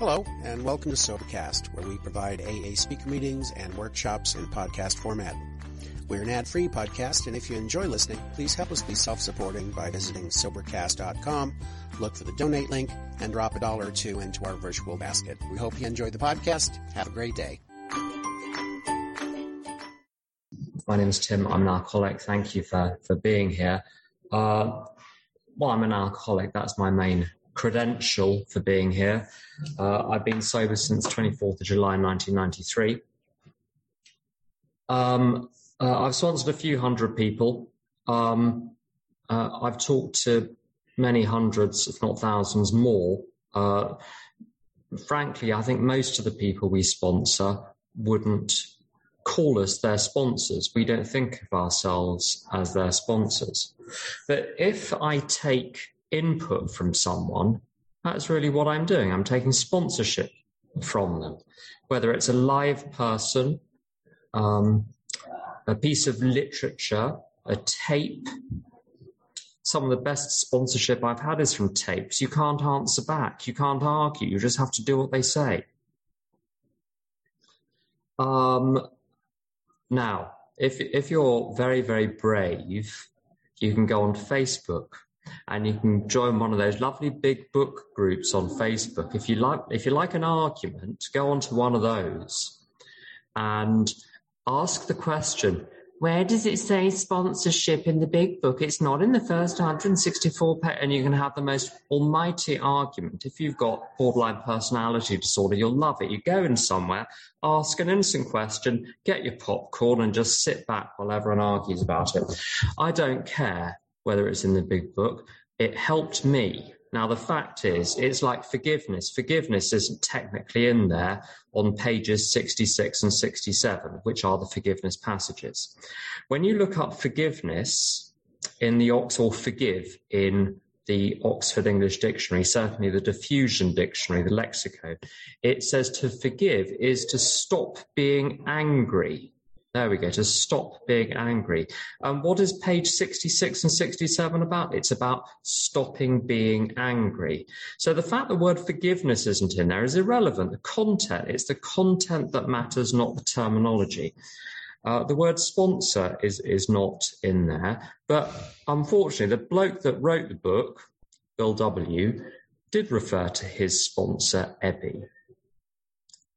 Hello, and welcome to Sobercast, where we provide AA speaker meetings and workshops in podcast format. We're an ad-free podcast, and if you enjoy listening, please help us be self-supporting by visiting Sobercast.com, look for the donate link, and drop a dollar or two into our virtual basket. We hope you enjoy the podcast. Have a great day. My name is Tim. I'm an alcoholic. Thank you for, for being here. Uh, well, I'm an alcoholic. That's my main credential for being here. Uh, I've been sober since 24th of July 1993. Um, uh, I've sponsored a few hundred people. Um, uh, I've talked to many hundreds, if not thousands more. Uh, frankly, I think most of the people we sponsor wouldn't call us their sponsors. We don't think of ourselves as their sponsors. But if I take input from someone, that's really what I'm doing. I'm taking sponsorship from them, whether it's a live person, um, a piece of literature, a tape. Some of the best sponsorship I've had is from tapes. You can't answer back. You can't argue. You just have to do what they say. Um, now, if, if you're very, very brave, you can go on Facebook and you can join one of those lovely big book groups on Facebook. If you like, if you like an argument, go onto one of those and ask the question, where does it say sponsorship in the big book? It's not in the first 164 pages, and you can have the most almighty argument. If you've got borderline personality disorder, you'll love it. You go in somewhere, ask an innocent question, get your popcorn, and just sit back while everyone argues about it. I don't care whether it's in the big book. It helped me. Now, the fact is, it's like forgiveness. Forgiveness isn't technically in there on pages 66 and 67, which are the forgiveness passages. When you look up forgiveness in the Ox or forgive in the Oxford English Dictionary, certainly the Diffusion Dictionary, the lexicon, it says to forgive is to stop being angry there we go, to stop being angry. And what is page 66 and 67 about? It's about stopping being angry. So the fact the word forgiveness isn't in there is irrelevant. The content, it's the content that matters, not the terminology. Uh, the word sponsor is, is not in there. But unfortunately, the bloke that wrote the book, Bill W., did refer to his sponsor, Ebby.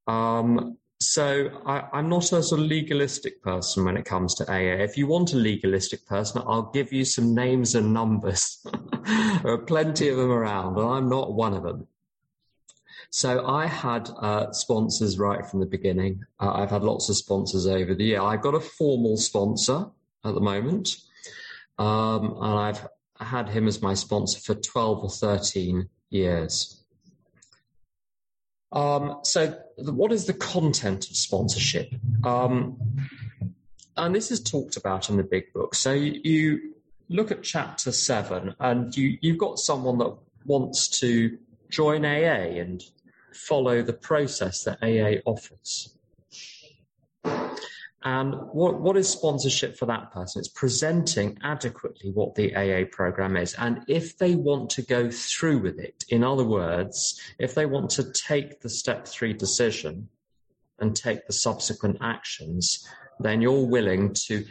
Um, so I, am not a sort of legalistic person when it comes to AA. If you want a legalistic person, I'll give you some names and numbers. there are plenty of them around, and I'm not one of them. So I had uh, sponsors right from the beginning. Uh, I've had lots of sponsors over the year. I've got a formal sponsor at the moment, um, and I've had him as my sponsor for 12 or 13 years. Um, so, the, what is the content of sponsorship? Um, and this is talked about in the big book. So, you, you look at chapter seven, and you, you've got someone that wants to join AA and follow the process that AA offers. And what, what is sponsorship for that person? It's presenting adequately what the AA program is. And if they want to go through with it, in other words, if they want to take the step three decision and take the subsequent actions, then you're willing to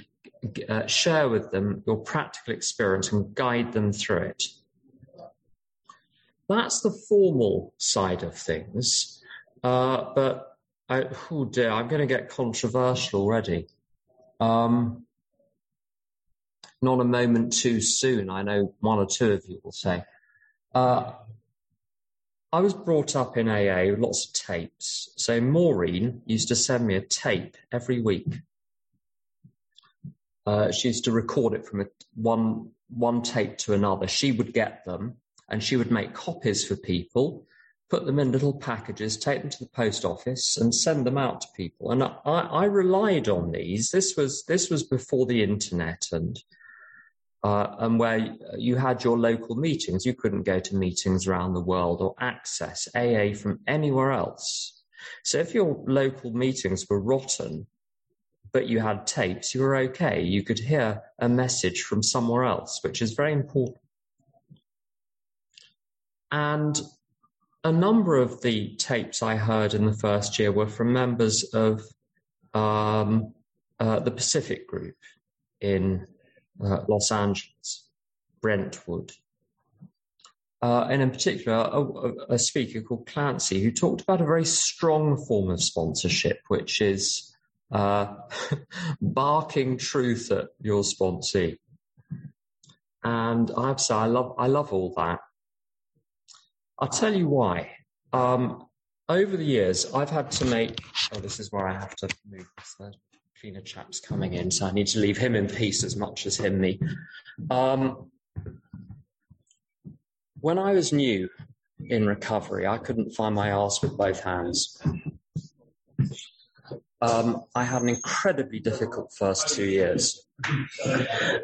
uh, share with them your practical experience and guide them through it. That's the formal side of things. Uh, but I, oh dear, I'm going to get controversial already. Um, not a moment too soon. I know one or two of you will say. Uh, I was brought up in AA lots of tapes. So Maureen used to send me a tape every week. Uh, she used to record it from a, one one tape to another. She would get them and she would make copies for people put them in little packages, take them to the post office, and send them out to people. And I, I relied on these. This was this was before the internet and uh, and where you had your local meetings. You couldn't go to meetings around the world or access AA from anywhere else. So if your local meetings were rotten, but you had tapes, you were okay. You could hear a message from somewhere else, which is very important. And a number of the tapes I heard in the first year were from members of um, uh, the Pacific Group in uh, Los Angeles, Brentwood. Uh, and in particular, a, a, speaker called Clancy, who talked about a very strong form of sponsorship, which is uh, barking truth at your sponsee. And I have to say, I love, I love all that. I'll tell you why. Um, over the years, I've had to make. Oh, this is where I have to move. The cleaner chap's coming in, so I need to leave him in peace as much as him me. Um, when I was new in recovery, I couldn't find my arse with both hands. Um, I had an incredibly difficult first two years.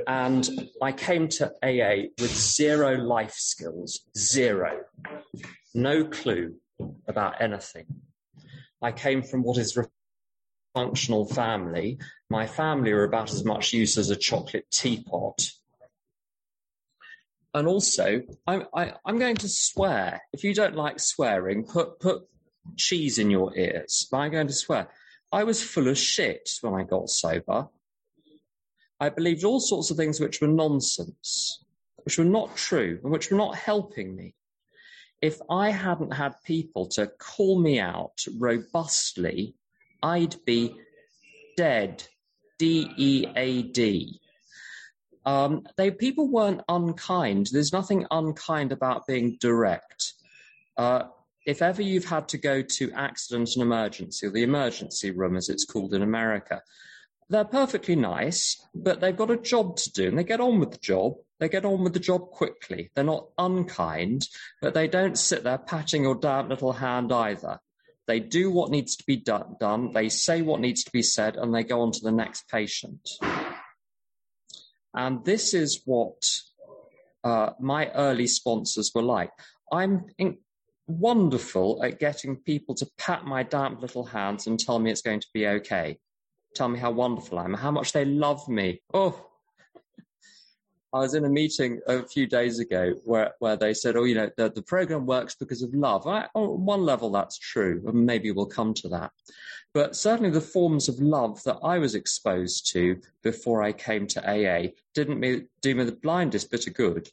And I came to AA with zero life skills, zero, no clue about anything. I came from what is a functional family. My family were about as much use as a chocolate teapot. And also, I'm, I, i am going to swear. If you don't like swearing, put, put cheese in your ears. I'm going to swear. I was full of shit when I got sober. I believed all sorts of things which were nonsense, which were not true, and which were not helping me. If I hadn't had people to call me out robustly, I'd be dead. D E A D. Um, they people weren't unkind. There's nothing unkind about being direct. Uh, if ever you've had to go to accident and emergency, or the emergency room as it's called in America, they're perfectly nice, but they've got a job to do and they get on with the job. They get on with the job quickly. They're not unkind, but they don't sit there patting your damp little hand either. They do what needs to be done, they say what needs to be said, and they go on to the next patient. And this is what uh, my early sponsors were like. I'm wonderful at getting people to pat my damp little hands and tell me it's going to be okay tell me how wonderful I am, how much they love me. Oh, I was in a meeting a few days ago where, where they said, oh, you know, the, the program works because of love. I, oh, on one level, that's true, and maybe we'll come to that. But certainly the forms of love that I was exposed to before I came to AA didn't do me the blindest bit of good.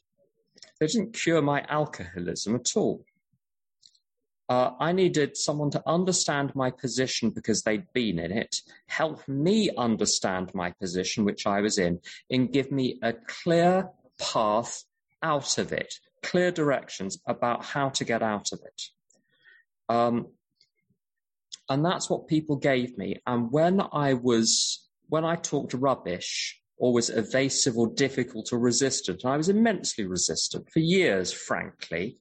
They didn't cure my alcoholism at all. Uh, I needed someone to understand my position because they'd been in it, help me understand my position, which I was in, and give me a clear path out of it, clear directions about how to get out of it. Um, and that's what people gave me. And when I was, when I talked rubbish, or was evasive or difficult or resistant, And I was immensely resistant for years, frankly.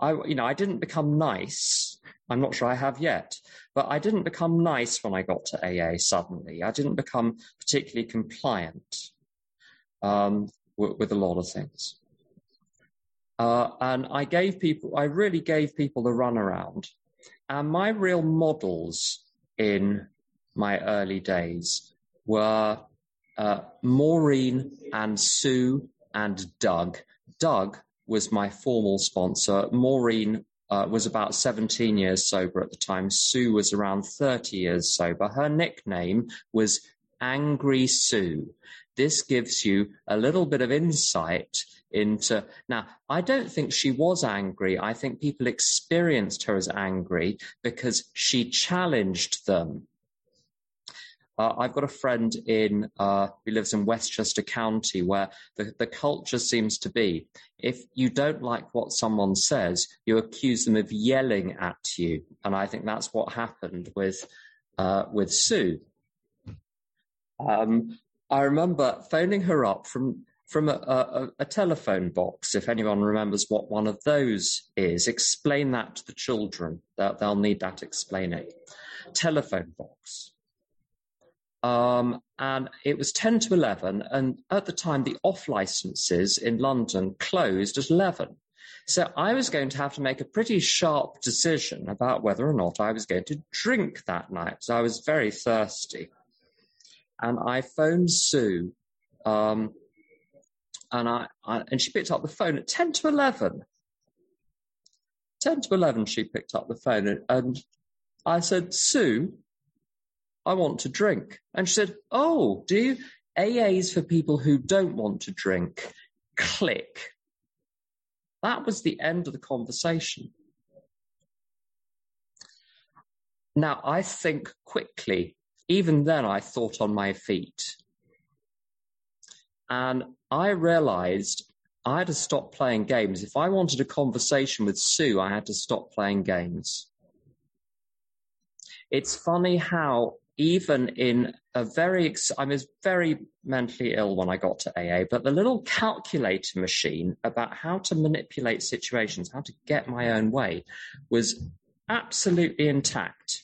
I, you know, I didn't become nice. I'm not sure I have yet, but I didn't become nice when I got to AA suddenly. I didn't become particularly compliant um, with, a lot of things. Uh, and I gave people, I really gave people the runaround. And my real models in my early days were uh, Maureen and Sue and Doug. Doug was my formal sponsor. Maureen uh, was about 17 years sober at the time. Sue was around 30 years sober. Her nickname was Angry Sue. This gives you a little bit of insight into. Now, I don't think she was angry. I think people experienced her as angry because she challenged them. Uh, I've got a friend in uh, who lives in Westchester County where the, the culture seems to be if you don't like what someone says, you accuse them of yelling at you, and I think that's what happened with uh, with Sue. Um, I remember phoning her up from from a, a, a, telephone box, if anyone remembers what one of those is, explain that to the children. They'll, they'll need that explaining. Telephone box. Um, and it was 10 to 11. And at the time, the off licenses in London closed at 11. So I was going to have to make a pretty sharp decision about whether or not I was going to drink that night. So I was very thirsty. And I phoned Sue. Um, and I, I, and she picked up the phone at 10 to 11 10 to 11, she picked up the phone and, and I said, Sue, I want to drink. And she said, Oh, do you? AA's for people who don't want to drink. Click. That was the end of the conversation. Now, I think quickly. Even then, I thought on my feet. And I realized I had to stop playing games. If I wanted a conversation with Sue, I had to stop playing games. It's funny how even in a very, I was very mentally ill when I got to AA, but the little calculator machine about how to manipulate situations, how to get my own way was absolutely intact.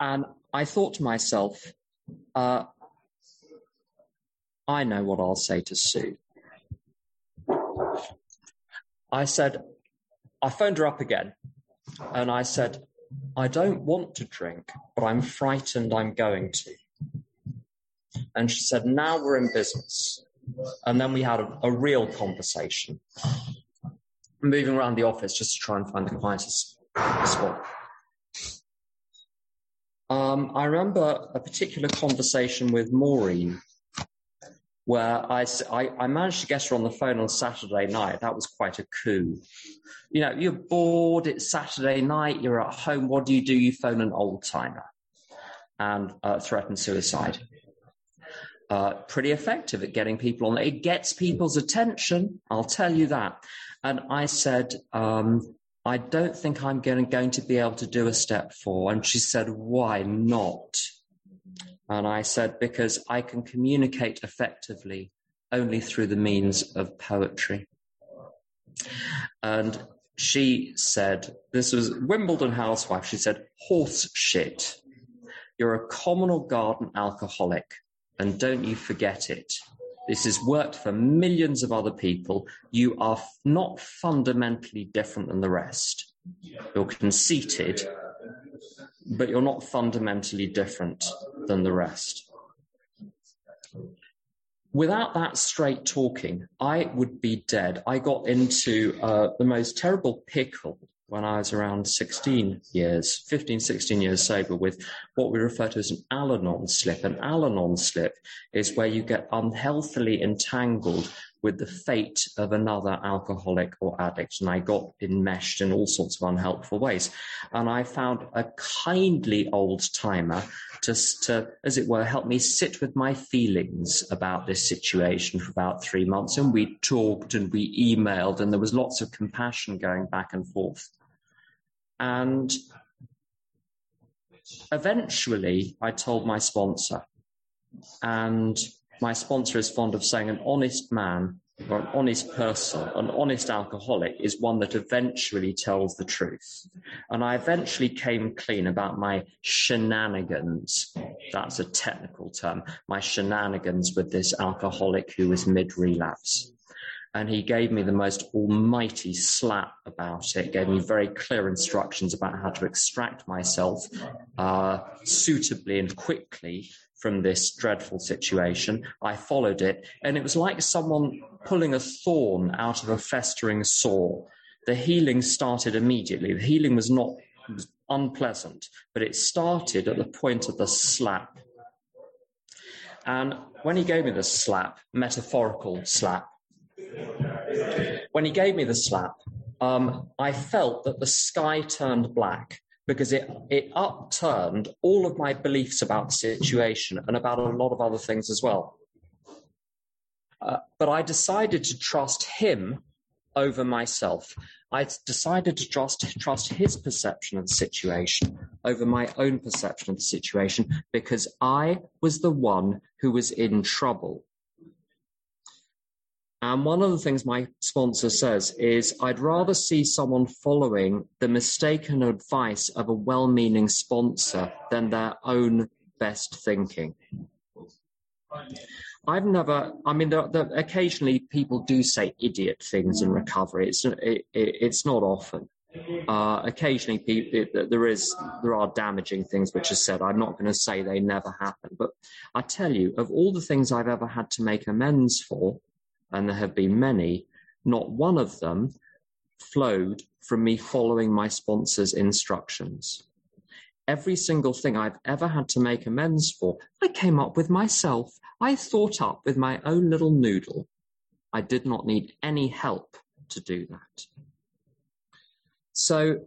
And I thought to myself, uh, I know what I'll say to Sue. I said, I phoned her up again and I said, I don't want to drink, but I'm frightened I'm going to. And she said, now we're in business. And then we had a, a real conversation, moving around the office just to try and find the quietest spot. Um, I remember a particular conversation with Maureen where I, I, I, managed to get her on the phone on Saturday night. That was quite a coup. You know, you're bored, it's Saturday night, you're at home. What do you do? You phone an old timer and uh, threaten suicide. Uh, pretty effective at getting people on. It gets people's attention, I'll tell you that. And I said, um, I don't think I'm going, going to be able to do a step four. And she said, why not? And I said, because I can communicate effectively only through the means of poetry. And she said, this was Wimbledon housewife, she said, horse shit. You're a communal garden alcoholic, and don't you forget it. This has worked for millions of other people. You are not fundamentally different than the rest. You're conceited, but you're not fundamentally different than the rest. Without that straight talking, I would be dead. I got into uh, the most terrible pickle when I was around 16 years, 15, 16 years sober with what we refer to as an Al-Anon slip. An Al-Anon slip is where you get unhealthily entangled with the fate of another alcoholic or addict. And I got enmeshed in all sorts of unhelpful ways. And I found a kindly old timer just to, as it were, help me sit with my feelings about this situation for about three months. And we talked and we emailed and there was lots of compassion going back and forth. And eventually I told my sponsor and my sponsor is fond of saying an honest man or an honest person, an honest alcoholic is one that eventually tells the truth. And I eventually came clean about my shenanigans. That's a technical term. My shenanigans with this alcoholic who was mid relapse. And he gave me the most almighty slap about it, gave me very clear instructions about how to extract myself uh, suitably and quickly from this dreadful situation. I followed it, and it was like someone pulling a thorn out of a festering sore. The healing started immediately. The healing was not was unpleasant, but it started at the point of the slap. And when he gave me the slap, metaphorical slap, when he gave me the slap, um, I felt that the sky turned black because it, it upturned all of my beliefs about the situation and about a lot of other things as well. Uh, but I decided to trust him over myself. I decided to trust, trust his perception of the situation over my own perception of the situation because I was the one who was in trouble. And one of the things my sponsor says is, I'd rather see someone following the mistaken advice of a well meaning sponsor than their own best thinking. I've never, I mean, occasionally people do say idiot things in recovery. It's, it, it, it's not often. Uh, occasionally people, there is, there are damaging things which are said. I'm not going to say they never happen, but I tell you, of all the things I've ever had to make amends for, and there have been many, not one of them flowed from me following my sponsor's instructions. Every single thing I've ever had to make amends for, I came up with myself. I thought up with my own little noodle. I did not need any help to do that. So,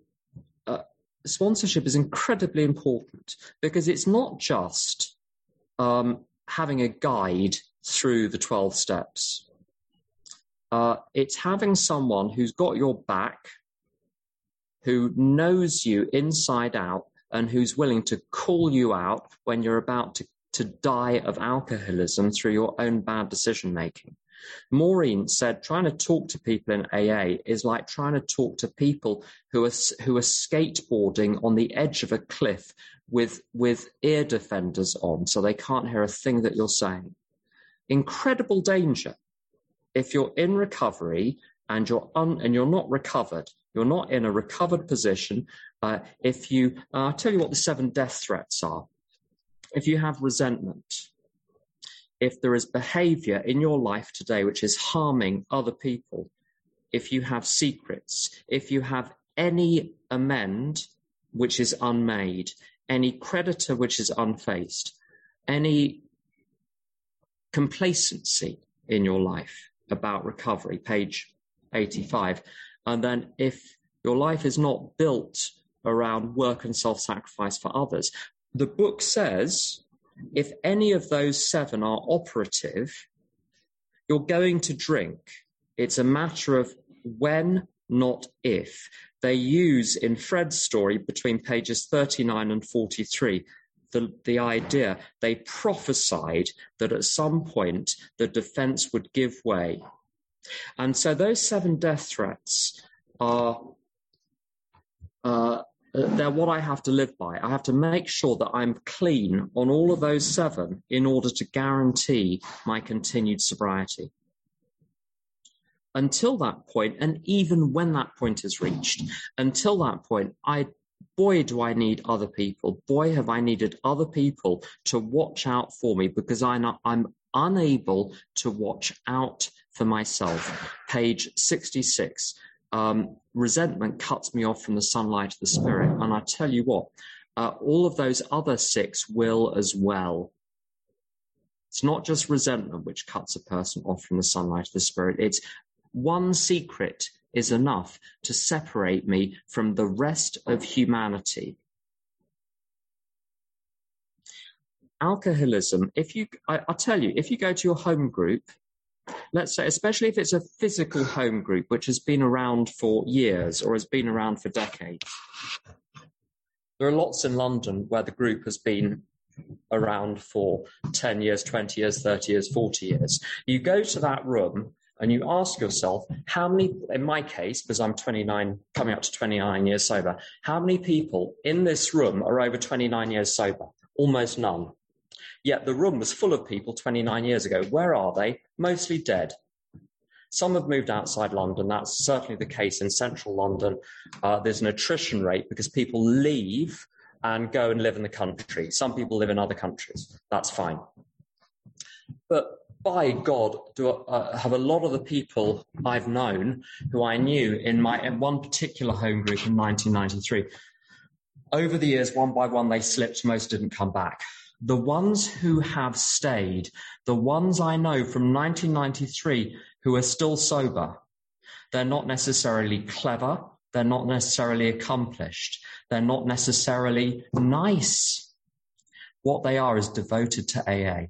uh, sponsorship is incredibly important because it's not just um, having a guide through the 12 steps. Uh, it's having someone who's got your back, who knows you inside out, and who's willing to call you out when you're about to, to die of alcoholism through your own bad decision making. Maureen said trying to talk to people in AA is like trying to talk to people who are, who are skateboarding on the edge of a cliff with, with ear defenders on so they can't hear a thing that you're saying. Incredible danger if you're in recovery and you're un, and you're not recovered, you're not in a recovered position. Uh, if you, uh, I'll tell you what the seven death threats are. If you have resentment, if there is behavior in your life today which is harming other people, if you have secrets, if you have any amend which is unmade, any creditor which is unfaced, any complacency in your life about recovery, page 85. And then if your life is not built around work and self sacrifice for others, the book says if any of those seven are operative, you're going to drink. It's a matter of when, not if. They use in Fred's story between pages 39 and 43 the, the idea they prophesied that at some point the defense would give way. And so those seven death threats are uh, they're what I have to live by. I have to make sure that I'm clean on all of those seven in order to guarantee my continued sobriety. Until that point, and even when that point is reached, until that point, I boy, do I need other people. Boy, have I needed other people to watch out for me because I I'm unable to watch out for myself. Page 66. Um, resentment cuts me off from the sunlight of the spirit. And I tell you what, uh, all of those other six will as well. It's not just resentment which cuts a person off from the sunlight of the spirit. It's one secret is enough to separate me from the rest of humanity. Alcoholism, if you, I, will tell you, if you go to your home group, let's say, especially if it's a physical home group which has been around for years or has been around for decades, there are lots in London where the group has been around for 10 years, 20 years, 30 years, 40 years. You go to that room and you ask yourself, how many, in my case, because I'm 29, coming up to 29 years sober, how many people in this room are over 29 years sober? Almost none. Yet the room was full of people 29 years ago. Where are they? Mostly dead. Some have moved outside London. That's certainly the case in central London. Uh, there's an attrition rate because people leave and go and live in the country. Some people live in other countries. That's fine. But by God, do uh, have a lot of the people I've known who I knew in my in one particular home group in 1993. Over the years, one by one, they slipped. Most didn't come back. The ones who have stayed, the ones I know from 1993 who are still sober, they're not necessarily clever. They're not necessarily accomplished. They're not necessarily nice. What they are is devoted to AA.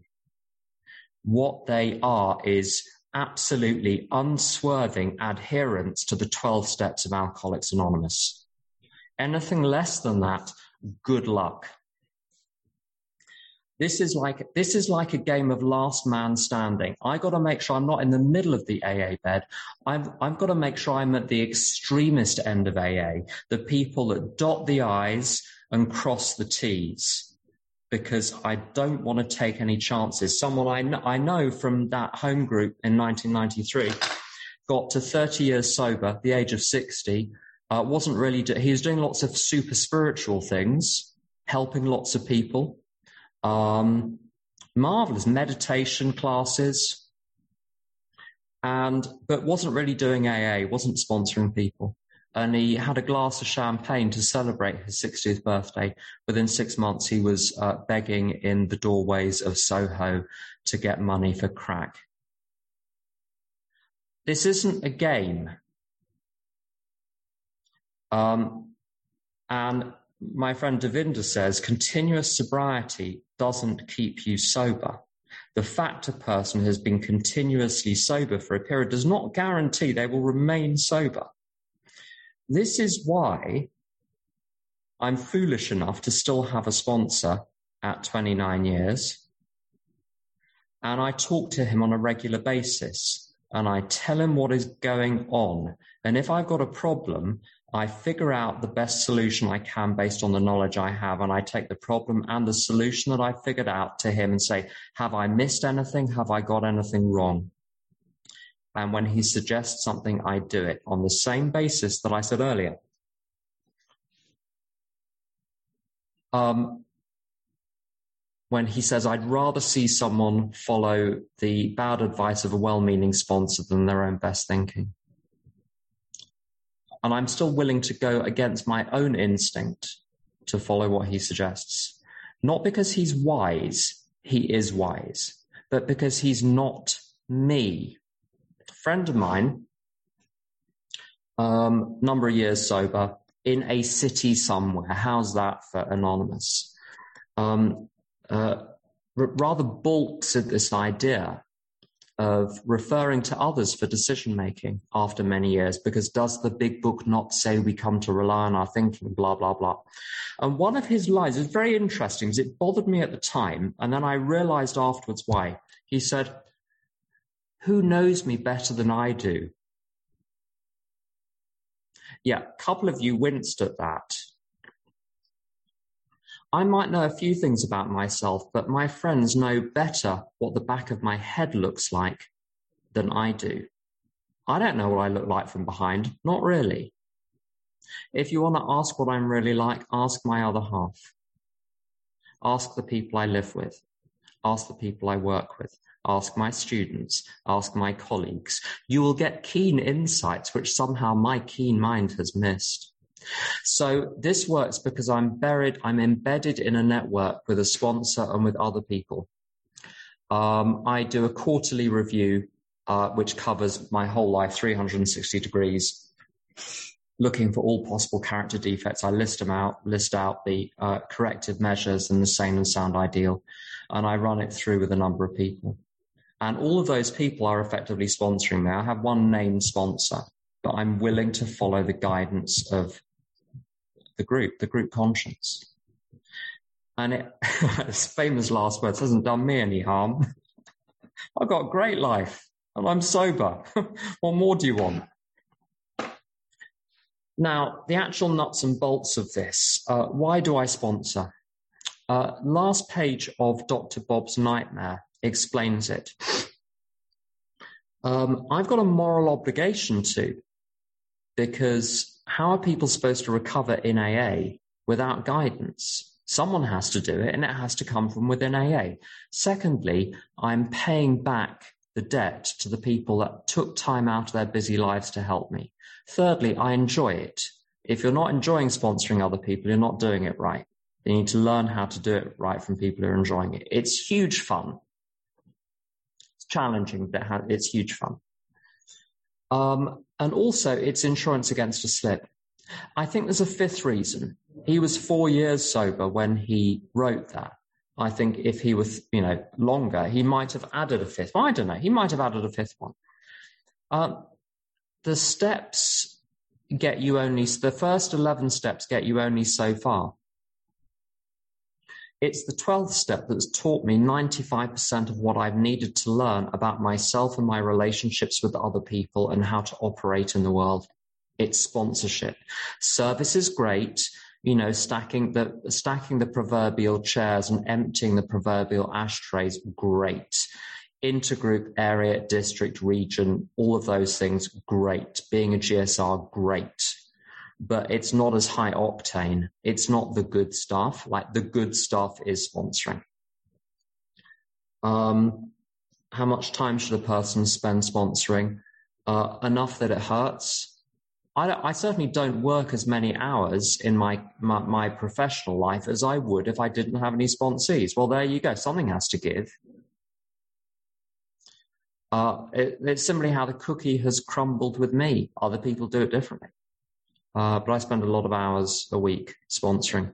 What they are is absolutely unswerving adherence to the 12 steps of Alcoholics Anonymous. Anything less than that, good luck. This is like this is like a game of last man standing. I've got to make sure I'm not in the middle of the AA bed. I've I've got to make sure I'm at the extremist end of AA, the people that dot the I's and cross the T's because I don't want to take any chances. Someone I know, I know from that home group in 1993 got to 30 years sober, the age of 60. Uh, wasn't really, do- he was doing lots of super spiritual things, helping lots of people. Um, marvelous meditation classes. and but wasn't really doing AA, wasn't sponsoring people. And he had a glass of champagne to celebrate his 60th birthday. Within six months, he was uh, begging in the doorways of Soho to get money for crack. This isn't a game. Um, and my friend Devinder says continuous sobriety doesn't keep you sober. The fact a person has been continuously sober for a period does not guarantee they will remain sober. This is why I'm foolish enough to still have a sponsor at 29 years. And I talk to him on a regular basis and I tell him what is going on. And if I've got a problem, I figure out the best solution I can based on the knowledge I have, and I take the problem and the solution that I figured out to him and say, Have I missed anything? Have I got anything wrong? And when he suggests something, I do it on the same basis that I said earlier. Um, when he says, I'd rather see someone follow the bad advice of a well meaning sponsor than their own best thinking and I'm still willing to go against my own instinct to follow what he suggests. Not because he's wise, he is wise, but because he's not me. Friend of mine, um, number of years sober, in a city somewhere. How's that for anonymous? Um, uh, r- rather balks at this idea of referring to others for decision making after many years because does the big book not say we come to rely on our thinking blah blah blah and one of his lines is very interesting because it bothered me at the time and then i realized afterwards why he said who knows me better than i do yeah a couple of you winced at that I might know a few things about myself, but my friends know better what the back of my head looks like than I do. I don't know what I look like from behind, not really. If you want to ask what I'm really like, ask my other half. Ask the people I live with. Ask the people I work with. Ask my students. Ask my colleagues. You will get keen insights which somehow my keen mind has missed. So this works because I'm buried, I'm embedded in a network with a sponsor and with other people. Um, I do a quarterly review, uh, which covers my whole life, 360 degrees, looking for all possible character defects. I list them out, list out the uh, corrective measures and the sane and sound ideal, and I run it through with a number of people. And all of those people are effectively sponsoring me. I have one named sponsor, but I'm willing to follow the guidance of the group, the group conscience. And it, it's famous last words, hasn't done me any harm. I've got a great life and I'm sober. what more do you want? Now, the actual nuts and bolts of this. Uh, why do I sponsor? Uh, last page of Dr. Bob's Nightmare explains it. Um, I've got a moral obligation to because how are people supposed to recover in AA without guidance? Someone has to do it and it has to come from within AA. Secondly, I'm paying back the debt to the people that took time out of their busy lives to help me. Thirdly, I enjoy it. If you're not enjoying sponsoring other people, you're not doing it right. You need to learn how to do it right from people who are enjoying it. It's huge fun. Challenging, but it's huge fun. Um, and also, it's insurance against a slip. I think there's a fifth reason. He was four years sober when he wrote that. I think if he was, you know, longer, he might have added a fifth. I don't know. He might have added a fifth one. Um, the steps get you only, the first 11 steps get you only so far. It's the 12th step that's taught me 95% of what I've needed to learn about myself and my relationships with other people and how to operate in the world. It's sponsorship. Service is great. You know, stacking the, stacking the proverbial chairs and emptying the proverbial ashtrays, great. Intergroup, area, district, region, all of those things, great. Being a GSR, great but it's not as high octane. It's not the good stuff. Like the good stuff is sponsoring. Um, how much time should a person spend sponsoring? Uh, enough that it hurts. I, I, certainly don't work as many hours in my, my, my professional life as I would if I didn't have any sponsees. Well, there you go. Something has to give. Uh, it, it's simply how the cookie has crumbled with me. Other people do it differently. Uh, but I spend a lot of hours a week sponsoring.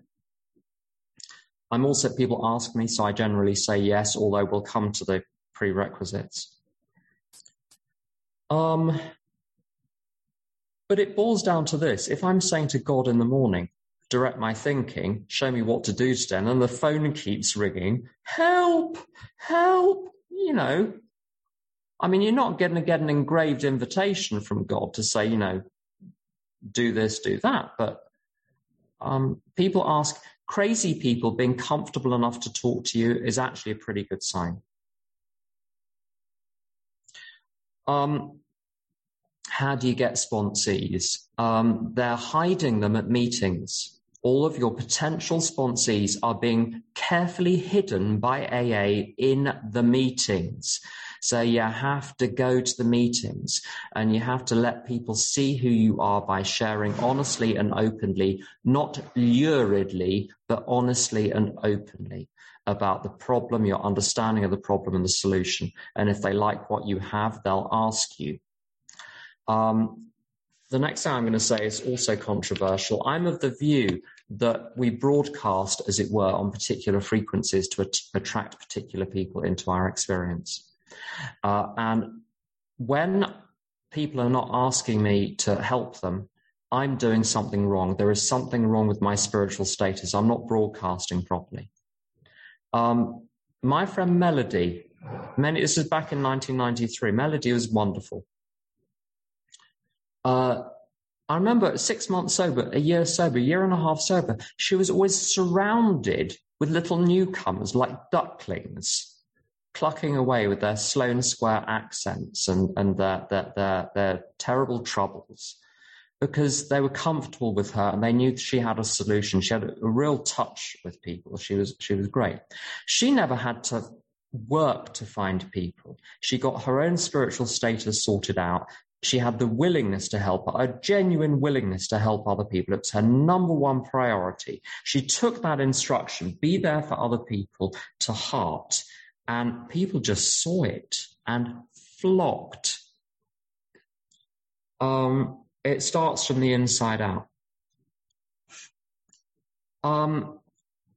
I'm also, people ask me, so I generally say yes, although we'll come to the prerequisites. Um, but it boils down to this. If I'm saying to God in the morning, direct my thinking, show me what to do today, and the phone keeps ringing, help, help, you know, I mean, you're not going to get an engraved invitation from God to say, you know, do this, do that. But um, people ask, crazy people being comfortable enough to talk to you is actually a pretty good sign. Um, how do you get sponsees? Um, they're hiding them at meetings. All of your potential sponsees are being carefully hidden by AA in the meetings. So you have to go to the meetings and you have to let people see who you are by sharing honestly and openly, not luridly, but honestly and openly about the problem, your understanding of the problem and the solution. And if they like what you have, they'll ask you. Um, the next thing I'm going to say is also controversial. I'm of the view that we broadcast, as it were, on particular frequencies to at- attract particular people into our experience. Uh, and when people are not asking me to help them, I'm doing something wrong. There is something wrong with my spiritual status. I'm not broadcasting properly. Um, my friend Melody, many, this is back in 1993. Melody was wonderful. Uh, I remember six months sober, a year sober, a year and a half sober. She was always surrounded with little newcomers like ducklings clucking away with their Sloane Square accents and, and their, their, their, their terrible troubles because they were comfortable with her and they knew she had a solution. She had a, real touch with people. She was, she was great. She never had to work to find people. She got her own spiritual status sorted out. She had the willingness to help, a genuine willingness to help other people. It's her number one priority. She took that instruction, be there for other people, to heart and people just saw it and flocked. Um, it starts from the inside out. Um,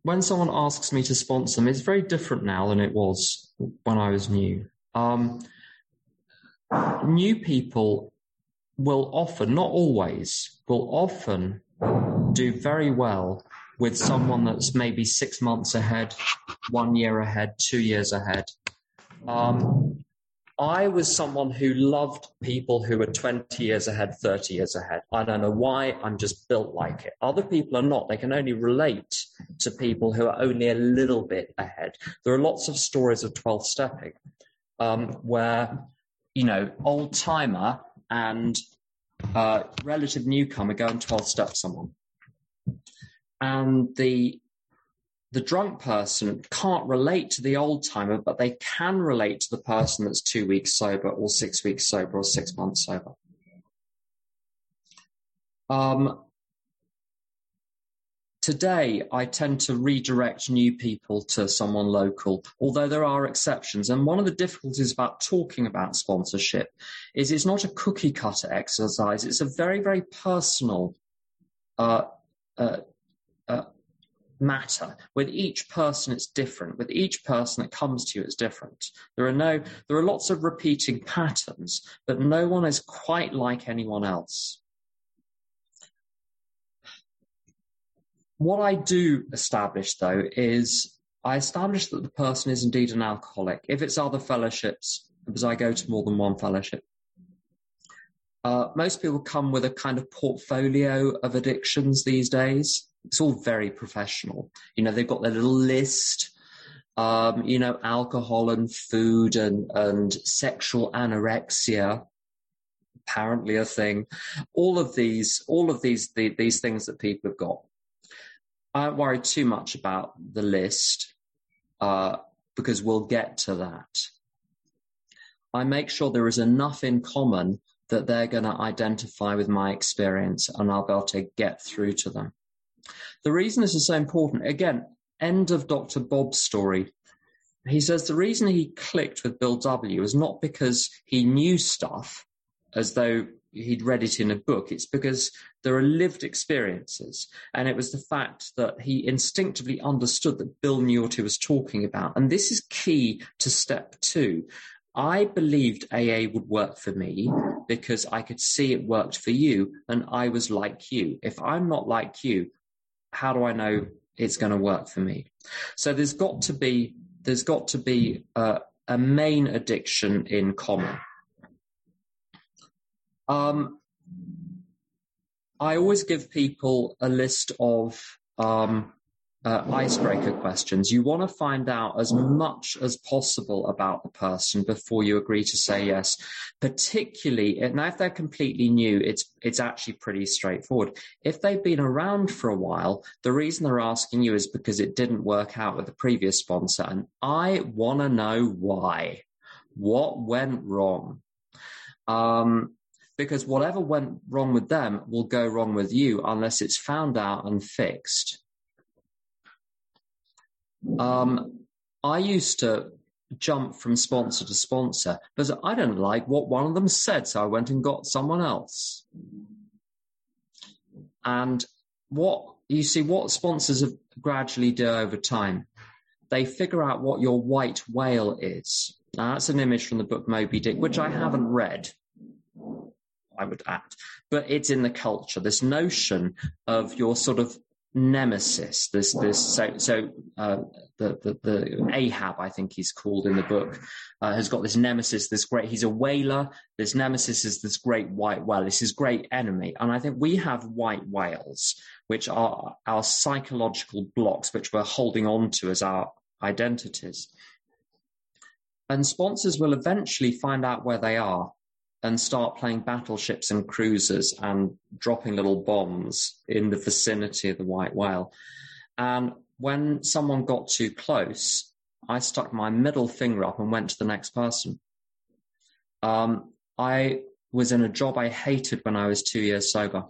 when someone asks me to sponsor them, it's very different now than it was when I was new. Um, new people will often, not always, will often do very well with someone that's maybe six months ahead, one year ahead, two years ahead. Um, I was someone who loved people who were 20 years ahead, 30 years ahead. I don't know why, I'm just built like it. Other people are not. They can only relate to people who are only a little bit ahead. There are lots of stories of 12 stepping um, where, you know, old timer and uh, relative newcomer go and 12 step someone and the the drunk person can't relate to the old timer, but they can relate to the person that's two weeks sober or six weeks sober or six months sober. Um, today, I tend to redirect new people to someone local, although there are exceptions. And one of the difficulties about talking about sponsorship is it's not a cookie cutter exercise. It's a very, very personal uh, uh, uh, matter. With each person, it's different. With each person that comes to you, it's different. There are no, there are lots of repeating patterns, but no one is quite like anyone else. What I do establish though is I establish that the person is indeed an alcoholic. If it's other fellowships, because I go to more than one fellowship, uh, most people come with a kind of portfolio of addictions these days it's all very professional. You know, they've got their little list. Um, you know, alcohol and food and, and sexual anorexia, apparently a thing. All of these, all of these, the, these things that people have got. I don't worry too much about the list, uh, because we'll get to that. I make sure there is enough in common that they're going to identify with my experience and I'll be able to get through to them. The reason this is so important, again, end of Dr. Bob's story. He says the reason he clicked with Bill W is not because he knew stuff as though he'd read it in a book. It's because there are lived experiences. And it was the fact that he instinctively understood that Bill knew what he was talking about. And this is key to step two. I believed AA would work for me because I could see it worked for you and I was like you. If I'm not like you, how do I know it's going to work for me? So there's got to be, there's got to be a, a main addiction in common. Um, I always give people a list of um, uh, icebreaker questions. You want to find out as much as possible about the person before you agree to say yes. Particularly now, if they're completely new, it's it's actually pretty straightforward. If they've been around for a while, the reason they're asking you is because it didn't work out with the previous sponsor, and I want to know why. What went wrong? Um, because whatever went wrong with them will go wrong with you unless it's found out and fixed. Um, I used to jump from sponsor to sponsor because I didn't like what one of them said, so I went and got someone else. And what you see, what sponsors have gradually do over time, they figure out what your white whale is. Now, that's an image from the book Moby Dick, which I haven't read. I would add. But it's in the culture, this notion of your sort of nemesis. This, this, so, so, uh, the, the, the Ahab, I think he's called in the book, uh, has got this nemesis, this great, he's a whaler. This nemesis is this great white whale. It's his great enemy. And I think we have white whales, which are our psychological blocks, which we're holding on to as our identities. And sponsors will eventually find out where they are and start playing battleships and cruisers and dropping little bombs in the vicinity of the white whale. And when someone got too close, I stuck my middle finger up and went to the next person. Um, I was in a job I hated when I was two years sober.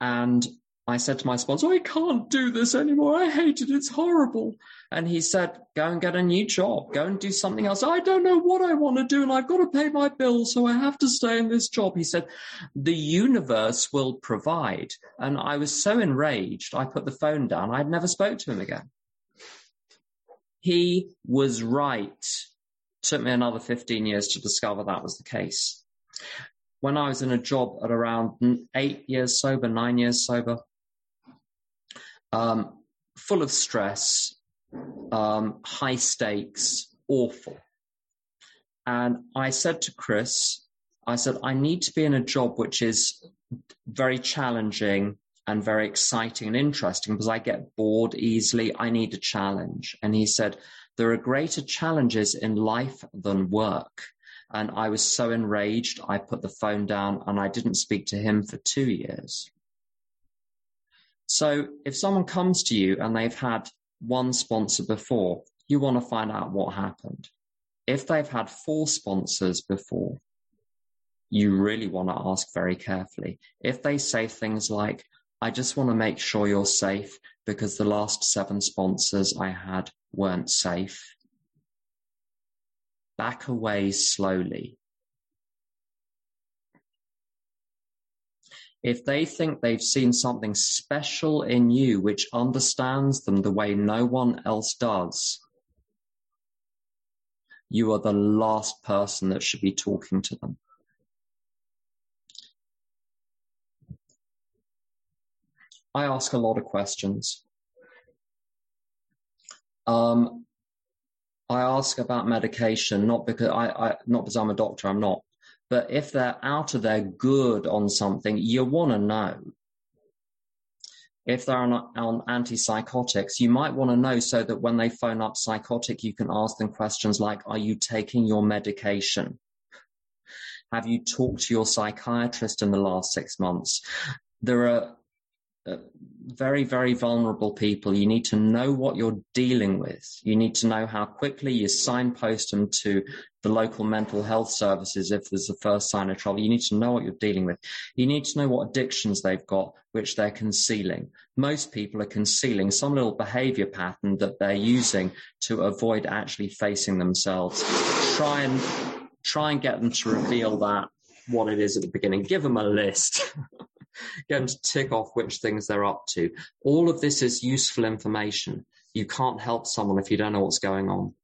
And I said to my sponsor, I can't do this anymore. I hate it. It's horrible. And he said, go and get a new job. Go and do something else. I don't know what I want to do and I've got to pay my bills. So I have to stay in this job. He said, the universe will provide. And I was so enraged. I put the phone down. I'd never spoke to him again. He was right. Took me another 15 years to discover that was the case. When I was in a job at around eight years sober, nine years sober, um, full of stress, um, high stakes, awful. And I said to Chris, I said, I need to be in a job which is very challenging and very exciting and interesting because I get bored easily. I need a challenge. And he said, there are greater challenges in life than work. And I was so enraged, I put the phone down and I didn't speak to him for two years. So if someone comes to you and they've had one sponsor before, you want to find out what happened. If they've had four sponsors before, you really want to ask very carefully. If they say things like, I just want to make sure you're safe because the last seven sponsors I had weren't safe. Back away slowly. If they think they've seen something special in you which understands them the way no one else does, you are the last person that should be talking to them. I ask a lot of questions. Um, I ask about medication, not because I, I, not because I'm a doctor, I'm not, but if they're out of their good on something, you want to know. If they're on, on antipsychotics, you might want to know so that when they phone up psychotic, you can ask them questions like, are you taking your medication? Have you talked to your psychiatrist in the last six months? There are Uh, very, very vulnerable people. You need to know what you're dealing with. You need to know how quickly you signpost them to the local mental health services if there's the first sign of trouble. You need to know what you're dealing with. You need to know what addictions they've got, which they're concealing. Most people are concealing some little behavior pattern that they're using to avoid actually facing themselves. Try and try and get them to reveal that what it is at the beginning. Give them a list. them to tick off which things they're up to. All of this is useful information. You can't help someone if you don't know what's going on.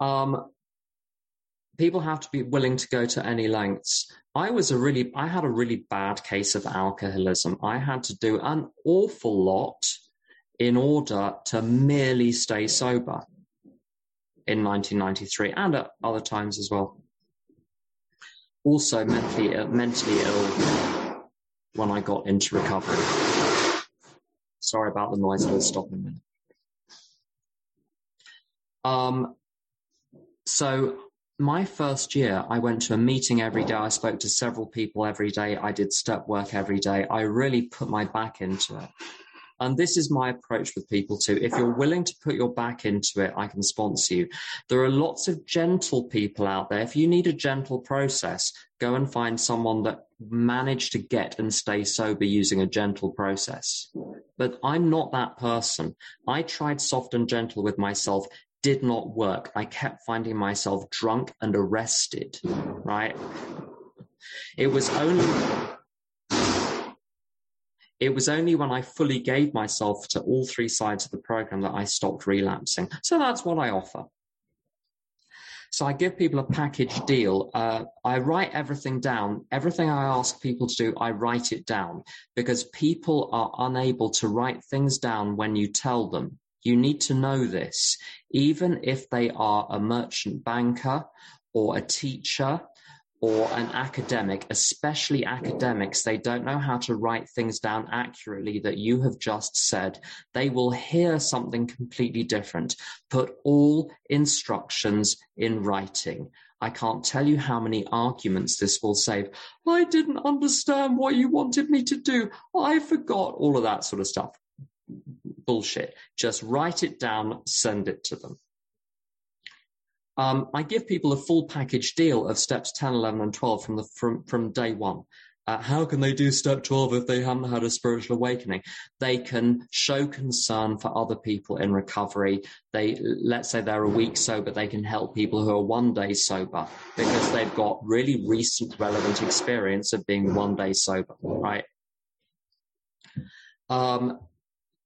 Um, people have to be willing to go to any lengths. I was a really, I had a really bad case of alcoholism. I had to do an awful lot in order to merely stay sober in 1993 and at other times as well also mentally uh, mentally ill when I got into recovery. Sorry about the noise. I'll stop in a minute. Um, so my first year, I went to a meeting every day. I spoke to several people every day. I did step work every day. I really put my back into it. And this is my approach with people too. If you're willing to put your back into it, I can sponsor you. There are lots of gentle people out there. If you need a gentle process, go and find someone that managed to get and stay sober using a gentle process. But I'm not that person. I tried soft and gentle with myself did not work. I kept finding myself drunk and arrested, right? It was only it was only when I fully gave myself to all three sides of the program that I stopped relapsing. So that's what I offer. So I give people a package deal. Uh, I write everything down. Everything I ask people to do, I write it down because people are unable to write things down when you tell them. You need to know this. Even if they are a merchant banker or a teacher or an academic, especially academics, they don't know how to write things down accurately that you have just said. They will hear something completely different. Put all instructions in writing. I can't tell you how many arguments this will save. I didn't understand what you wanted me to do. I forgot all of that sort of stuff. Bullshit. Just write it down, send it to them. Um, I give people a full package deal of steps 10, 11, and 12 from the from from day one. Uh, how can they do step 12 if they haven't had a spiritual awakening? They can show concern for other people in recovery. They, let's say they're a week sober, they can help people who are one day sober because they've got really recent relevant experience of being one day sober, right? Um,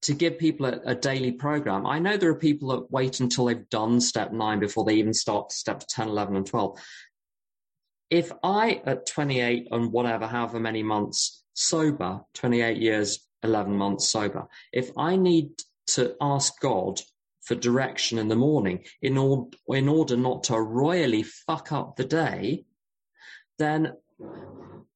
to give people a, a, daily program. I know there are people that wait until they've done step nine before they even start step 10, 11, and 12. If I, at 28 and whatever, however many months sober, 28 years, 11 months sober, if I need to ask God for direction in the morning in, or, in order not to royally fuck up the day, then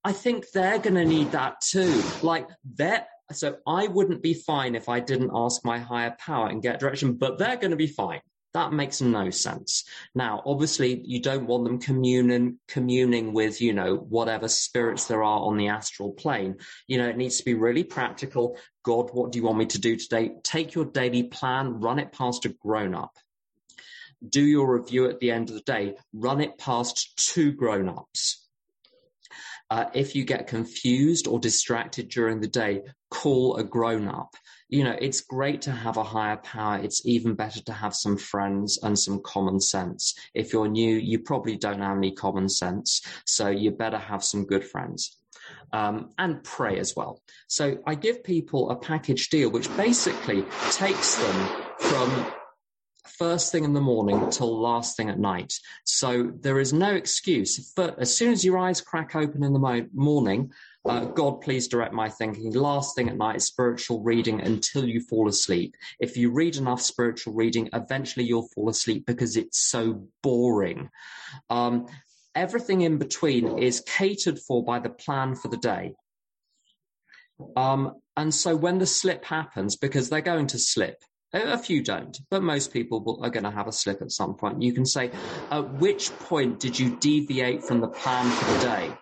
I think they're going to need that too. Like they're, so I wouldn't be fine if I didn't ask my higher power and get direction, but they're going to be fine. That makes no sense. Now, obviously, you don't want them communing, communing with, you know, whatever spirits there are on the astral plane. You know, it needs to be really practical. God, what do you want me to do today? Take your daily plan, run it past a grown up. Do your review at the end of the day, run it past two grown ups uh, if you get confused or distracted during the day, call a grown up. You know, it's great to have a higher power. It's even better to have some friends and some common sense. If you're new, you probably don't have any common sense. So you better have some good friends. Um, and pray as well. So I give people a package deal, which basically takes them from first thing in the morning till last thing at night. So there is no excuse. But as soon as your eyes crack open in the mo- morning, uh, God, please direct my thinking. Last thing at night spiritual reading until you fall asleep. If you read enough spiritual reading, eventually you'll fall asleep because it's so boring. Um, everything in between is catered for by the plan for the day. Um, and so when the slip happens, because they're going to slip, a few don't, but most people are going to have a slip at some point. You can say, at which point did you deviate from the plan for the day?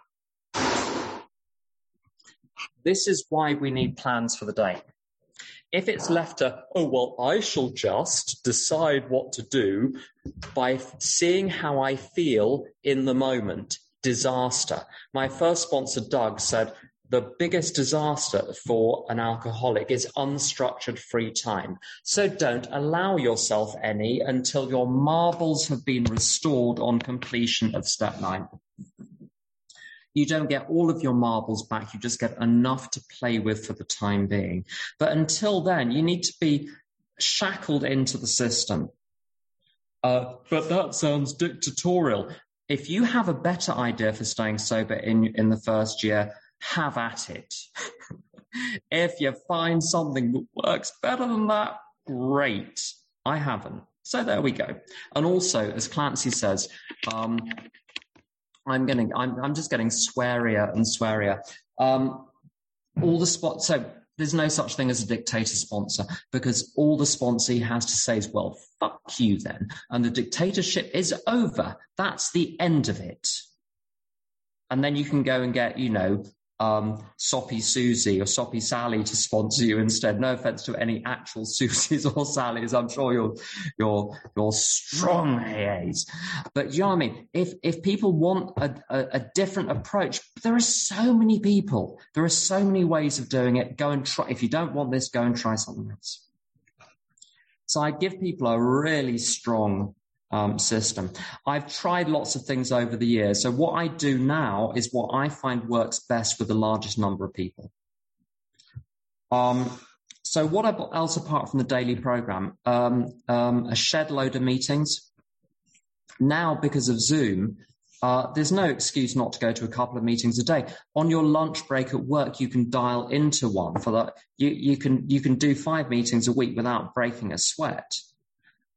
This is why we need plans for the day. If it's left to, oh, well, I shall just decide what to do by seeing how I feel in the moment, disaster. My first sponsor, Doug, said, the biggest disaster for an alcoholic is unstructured free time. So don't allow yourself any until your marbles have been restored on completion of step nine. You don't get all of your marbles back. You just get enough to play with for the time being. But until then, you need to be shackled into the system. Uh, but that sounds dictatorial. If you have a better idea for staying sober in, in the first year, have at it. if you find something that works better than that, great. I haven't. So there we go. And also, as Clancy says, um, I'm getting, I'm, I'm just getting swearier and swearier. Um, all the spots, so there's no such thing as a dictator sponsor because all the sponsee has to say is, well, fuck you then. And the dictatorship is over. That's the end of it. And then you can go and get, you know, um, Soppy Susie or Soppy Sally to sponsor you instead. No offense to any actual Susies or Sallys. I'm sure you're, you're, you're strong AAs. But you know what I mean? If, if people want a, a, a different approach, there are so many people. There are so many ways of doing it. Go and try. If you don't want this, go and try something else. So I give people a really strong um, system. I've tried lots of things over the years. So what I do now is what I find works best with the largest number of people. Um, so what else apart from the daily program? Um, um, a shed load of meetings. Now, because of Zoom, uh, there's no excuse not to go to a couple of meetings a day. On your lunch break at work, you can dial into one for that. You, you can you can do five meetings a week without breaking a sweat.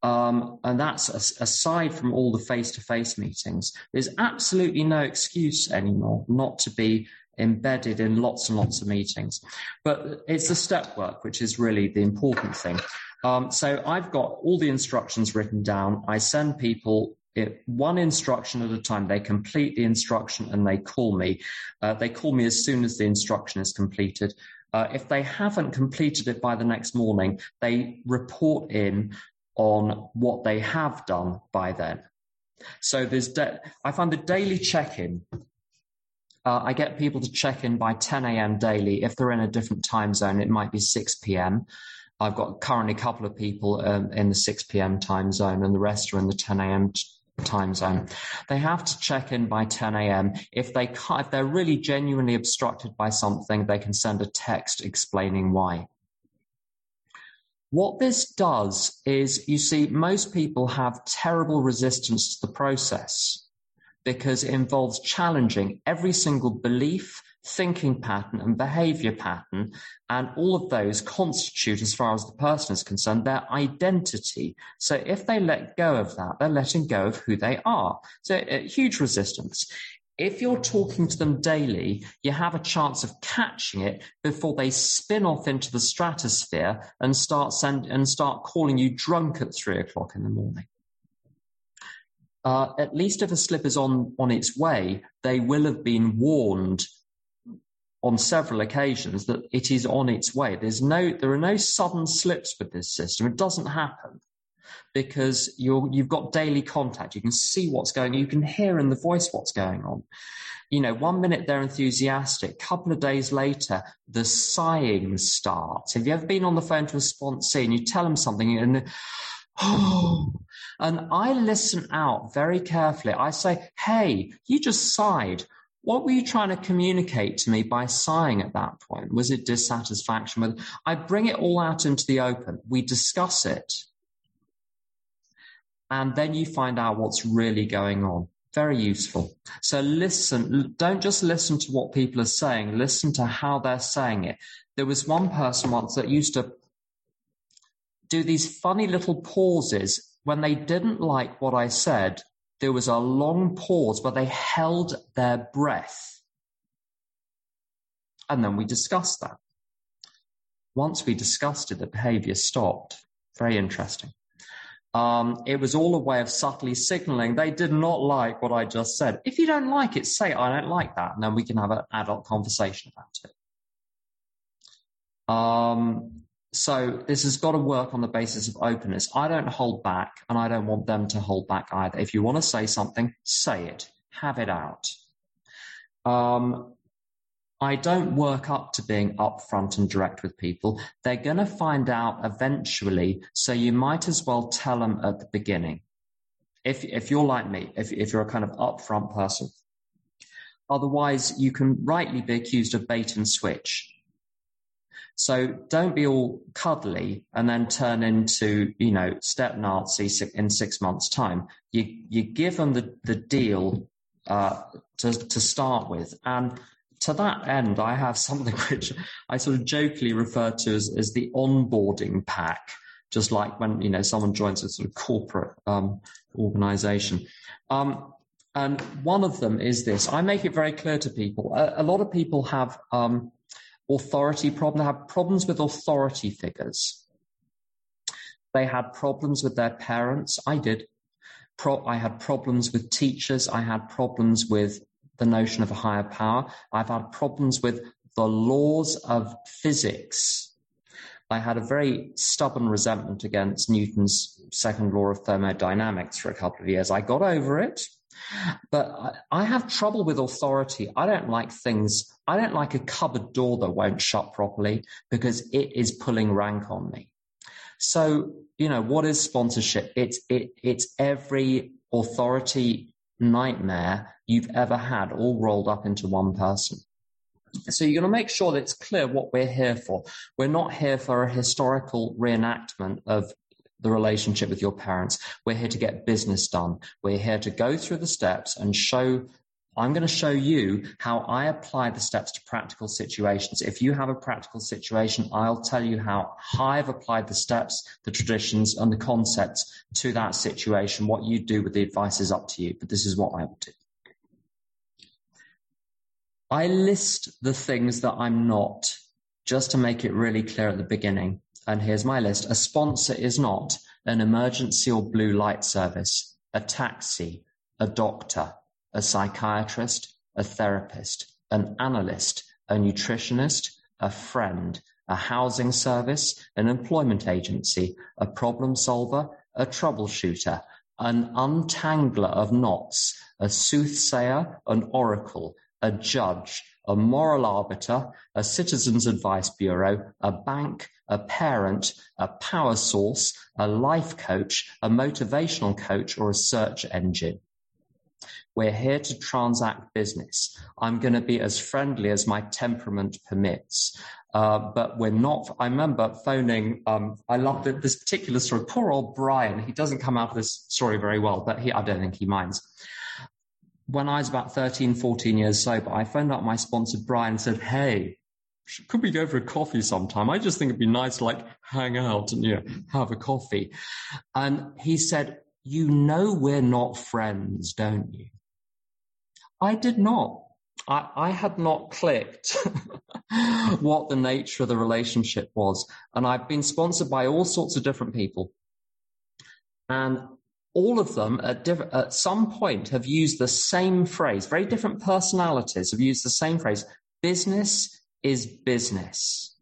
Um, and that's aside from all the face-to-face meetings. There's absolutely no excuse anymore not to be embedded in lots and lots of meetings. But it's the step work which is really the important thing. Um, so I've got all the instructions written down. I send people it, one instruction at a time. They complete the instruction and they call me. Uh, they call me as soon as the instruction is completed. Uh, if they haven't completed it by the next morning, they report in on what they have done by then. So there's, da- I find the daily check-in. Uh, I get people to check in by 10 a.m. daily. If they're in a different time zone, it might be 6 p.m. I've got currently a couple of people um, in the 6 p.m. time zone, and the rest are in the 10 a.m. T- time zone. They have to check in by 10 a.m. If they if they're really genuinely obstructed by something, they can send a text explaining why. What this does is, you see, most people have terrible resistance to the process because it involves challenging every single belief, thinking pattern and behavior pattern. And all of those constitute, as far as the person is concerned, their identity. So if they let go of that, they're letting go of who they are. So uh, huge resistance if you're talking to them daily, you have a chance of catching it before they spin off into the stratosphere and start send, and start calling you drunk at three o'clock in the morning. Uh, at least if a slip is on, on its way, they will have been warned on several occasions that it is on its way. There's no, there are no sudden slips with this system. It doesn't happen because you're, you've got daily contact. You can see what's going on. You can hear in the voice what's going on. You know, one minute they're enthusiastic. A couple of days later, the sighing starts. Have you ever been on the phone to a sponsee and you tell them something and oh, and I listen out very carefully. I say, Hey, you just sighed. What were you trying to communicate to me by sighing at that point? Was it dissatisfaction? I bring it all out into the open. We discuss it and then you find out what's really going on. Very useful. So listen, don't just listen to what people are saying, listen to how they're saying it. There was one person once that used to do these funny little pauses when they didn't like what I said. There was a long pause, but they held their breath. And then we discussed that. Once we discussed it, the behavior stopped. Very interesting. Um, it was all a way of subtly signaling they did not like what I just said. If you don't like it, say I don't like that, and then we can have an adult conversation about it. Um, so this has got to work on the basis of openness. I don't hold back and I don't want them to hold back either. If you want to say something, say it, have it out. Um, I don't work up to being upfront and direct with people. They're going to find out eventually. So you might as well tell them at the beginning. If, if you're like me, if, if you're a kind of upfront person, otherwise you can rightly be accused of bait and switch. So don't be all cuddly and then turn into, you know, step Nazi in six months time. You, you give them the, the deal, uh, to, to start with. And to that end, I have something which I sort of jokingly refer to as, as the onboarding pack, just like when, you know, someone joins a sort of corporate, um, organization. Um, and one of them is this. I make it very clear to people. A, a lot of people have, um, authority problem. They have problems with authority figures. They had problems with their parents. I did. Pro- I had problems with teachers. I had problems with the notion of a higher power. I've had problems with the laws of physics. I had a very stubborn resentment against Newton's second law of thermodynamics for a couple of years. I got over it. But I have trouble with authority. I don't like things, I don't like a cupboard door that won't shut properly because it is pulling rank on me. So, you know, what is sponsorship? It's, it, it's every authority nightmare you've ever had all rolled up into one person. So you're going to make sure that it's clear what we're here for. We're not here for a historical reenactment of the relationship with your parents. We're here to get business done. We're here to go through the steps and show I'm going to show you how I apply the steps to practical situations. If you have a practical situation, I'll tell you how I've applied the steps, the traditions, and the concepts to that situation. What you do with the advice is up to you, but this is what I will do. I list the things that I'm not just to make it really clear at the beginning and here's my list. A sponsor is not an emergency or blue light service, a taxi, a doctor, a psychiatrist, a therapist, an analyst, a nutritionist, a friend, a housing service, an employment agency, a problem solver, a troubleshooter, an untangler of knots, a soothsayer, an oracle, a judge, a moral arbiter, a citizens advice bureau, a bank, a parent, a power source, a life coach, a motivational coach, or a search engine. We're here to transact business. I'm going to be as friendly as my temperament permits. Uh, but we're not. I remember phoning. Um, I love this particular story. Poor old Brian. He doesn't come out of this story very well, but he, I don't think he minds when I was about 13, 14 years sober, I phoned up my sponsor, Brian, and said, Hey, could we go for a coffee sometime? I just think it'd be nice to like hang out and, you know, have a coffee. And he said, you know, we're not friends, don't you? I did not. I, I had not clicked what the nature of the relationship was. And I've been sponsored by all sorts of different people. And all of them at, diff- at some point have used the same phrase. Very different personalities have used the same phrase. Business is business.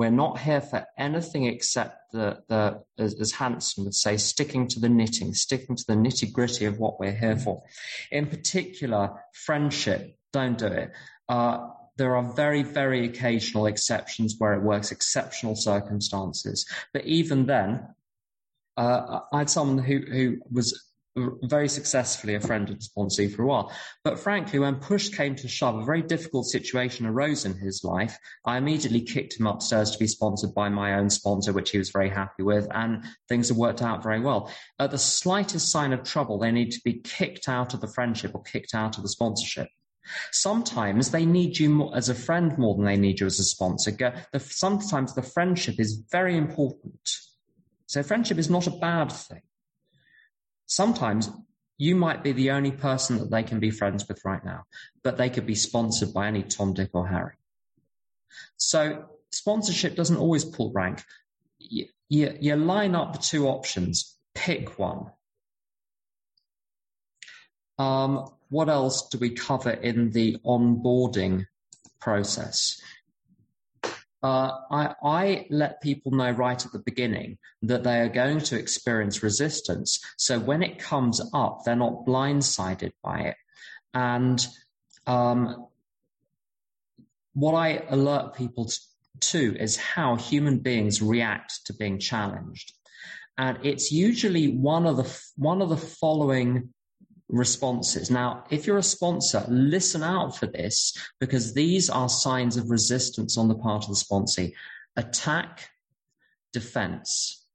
We're not here for anything except the, the as, as would say, sticking to the knitting, sticking to the nitty gritty of what we're here for. In particular, friendship, don't do it. Uh, there are very, very occasional exceptions where it works, exceptional circumstances. But even then, uh, I had someone who, who was very successfully a friend of the sponsee for a while. But frankly, when push came to shove, a very difficult situation arose in his life. I immediately kicked him upstairs to be sponsored by my own sponsor, which he was very happy with, and things have worked out very well. At the slightest sign of trouble, they need to be kicked out of the friendship or kicked out of the sponsorship. Sometimes they need you more, as a friend more than they need you as a sponsor. Sometimes the friendship is very important so friendship is not a bad thing. Sometimes you might be the only person that they can be friends with right now, but they could be sponsored by any Tom, Dick, or Harry. So sponsorship doesn't always pull rank. You, you, you line up the two options, pick one. Um, what else do we cover in the onboarding process? Uh, I, I, let people know right at the beginning that they are going to experience resistance. So when it comes up, they're not blindsided by it. And um, what I alert people to is how human beings react to being challenged. And it's usually one of the, one of the following responses. Now, if you're a sponsor, listen out for this because these are signs of resistance on the part of the sponsee. Attack, defense,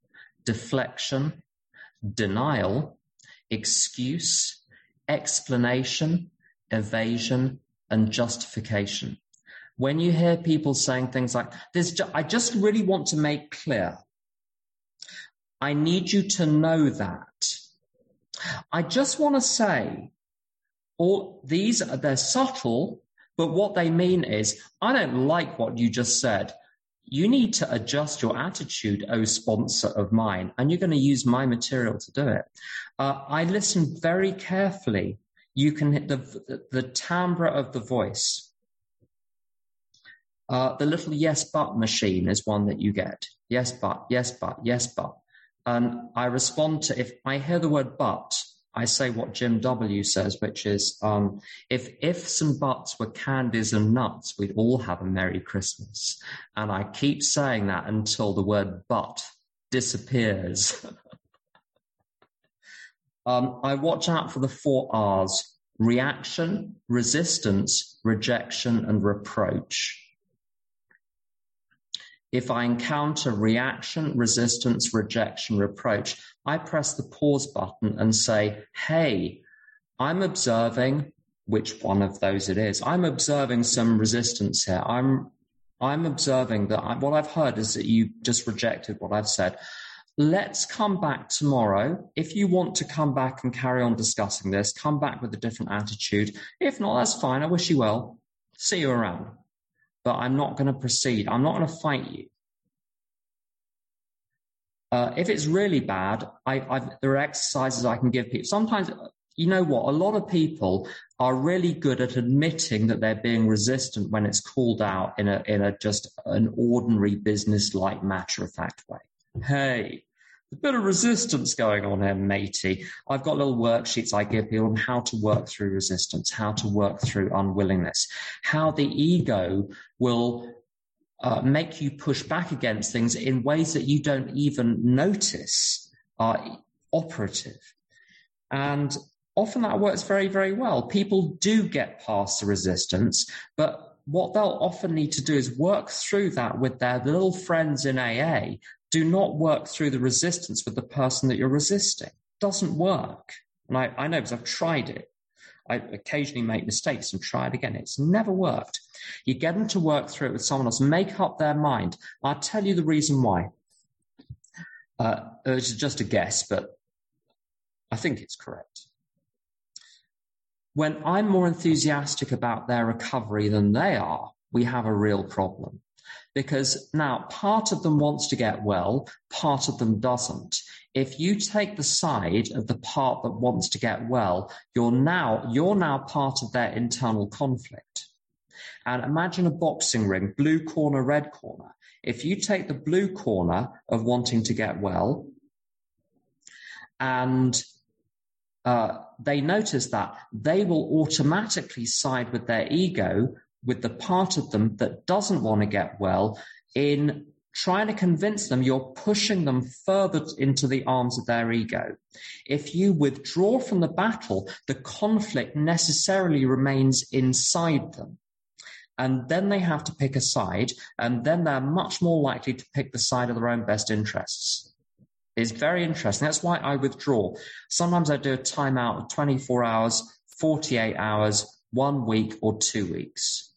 deflection, denial, excuse, explanation, evasion, and justification. When you hear people saying things like, this, I just really want to make clear. I need you to know that I just want to say, all these they're subtle, but what they mean is, I don't like what you just said. You need to adjust your attitude, oh sponsor of mine, and you're going to use my material to do it. Uh, I listen very carefully. You can hit the, the, timbre of the voice. Uh, the little yes but machine is one that you get. Yes but, yes but, yes but. And I respond to if I hear the word but, I say what Jim W says, which is um, if ifs and buts were candies and nuts, we'd all have a Merry Christmas. And I keep saying that until the word but disappears. um, I watch out for the four R's reaction, resistance, rejection, and reproach. If I encounter reaction, resistance, rejection, reproach, I press the pause button and say, Hey, I'm observing which one of those it is. I'm observing some resistance here. I'm, I'm observing that I, what I've heard is that you just rejected what I've said. Let's come back tomorrow. If you want to come back and carry on discussing this, come back with a different attitude. If not, that's fine. I wish you well. See you around but I'm not going to proceed. I'm not going to fight you. Uh, if it's really bad, I, I've, there are exercises I can give people. Sometimes, you know what? A lot of people are really good at admitting that they're being resistant when it's called out in a in a just an ordinary business-like matter-of-fact way. Hey, a bit of resistance going on here, matey. I've got little worksheets I give people on how to work through resistance, how to work through unwillingness, how the ego will uh, make you push back against things in ways that you don't even notice are operative. And often that works very, very well. People do get past the resistance, but what they'll often need to do is work through that with their little friends in AA do not work through the resistance with the person that you're resisting. It doesn't work. And I, I know because I've tried it. I occasionally make mistakes and try it again. It's never worked. You get them to work through it with someone else, make up their mind. I'll tell you the reason why. Uh, it's just a guess, but I think it's correct. When I'm more enthusiastic about their recovery than they are, we have a real problem because now part of them wants to get well, part of them doesn't. If you take the side of the part that wants to get well, you're now, you're now part of their internal conflict. And imagine a boxing ring, blue corner, red corner. If you take the blue corner of wanting to get well and uh, they notice that they will automatically side with their ego with the part of them that doesn't want to get well in trying to convince them you're pushing them further into the arms of their ego. If you withdraw from the battle, the conflict necessarily remains inside them. And then they have to pick a side, and then they're much more likely to pick the side of their own best interests. It's very interesting. That's why I withdraw. Sometimes I do a timeout of 24 hours, 48 hours, one week, or two weeks.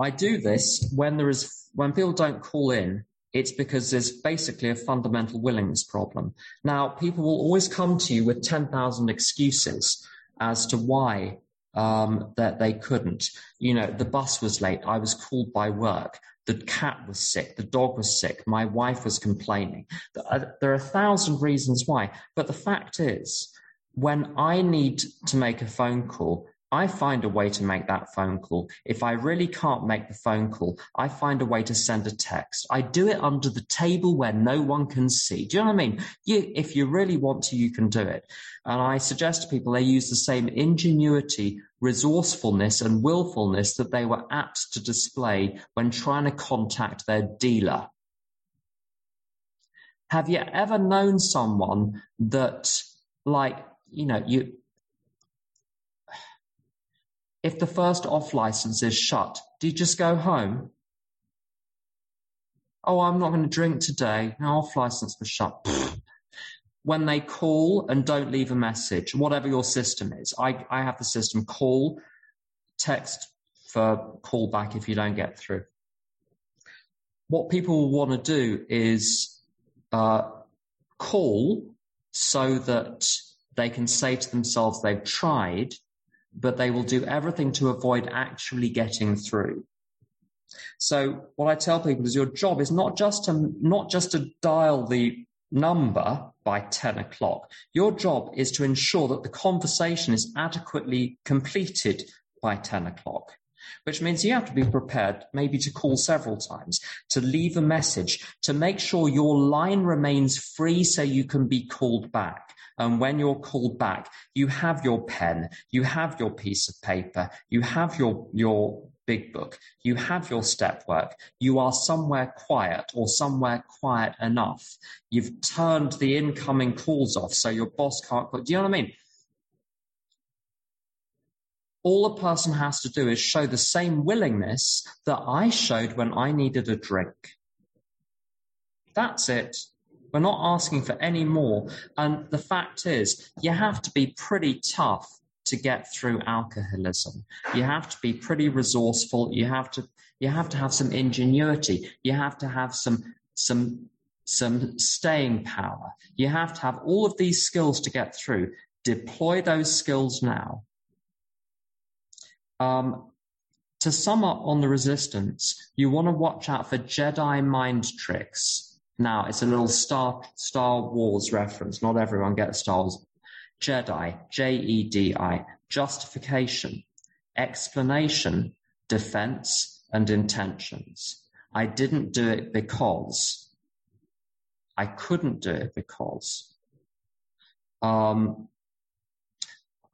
I do this when there is when people don't call in. It's because there's basically a fundamental willingness problem. Now, people will always come to you with 10,000 excuses as to why um, that they couldn't. You know, the bus was late. I was called by work. The cat was sick. The dog was sick. My wife was complaining. Uh, there are a thousand reasons why. But the fact is, when I need to make a phone call, I find a way to make that phone call. If I really can't make the phone call, I find a way to send a text. I do it under the table where no one can see. Do you know what I mean? You, if you really want to, you can do it. And I suggest to people they use the same ingenuity, resourcefulness and willfulness that they were apt to display when trying to contact their dealer. Have you ever known someone that like, you know, you, if the first off license is shut, do you just go home? Oh, I'm not going to drink today. No, off license was shut. when they call and don't leave a message, whatever your system is, I, I have the system call, text for call back if you don't get through. What people want to do is uh, call so that they can say to themselves they've tried but they will do everything to avoid actually getting through. So what I tell people is your job is not just to, not just to dial the number by 10 o'clock. Your job is to ensure that the conversation is adequately completed by 10 o'clock which means you have to be prepared maybe to call several times, to leave a message, to make sure your line remains free so you can be called back. And when you're called back, you have your pen, you have your piece of paper, you have your, your big book, you have your step work, you are somewhere quiet or somewhere quiet enough. You've turned the incoming calls off so your boss can't, do you know what I mean? All a person has to do is show the same willingness that I showed when I needed a drink. That's it. We're not asking for any more. And the fact is, you have to be pretty tough to get through alcoholism. You have to be pretty resourceful. You have to, you have to have some ingenuity. You have to have some, some, some staying power. You have to have all of these skills to get through. Deploy those skills now. Um, to sum up on the resistance, you want to watch out for Jedi mind tricks. Now, it's a little Star, Star Wars reference. Not everyone gets Star Wars. Jedi, J-E-D-I, justification, explanation, defense, and intentions. I didn't do it because. I couldn't do it because. Um,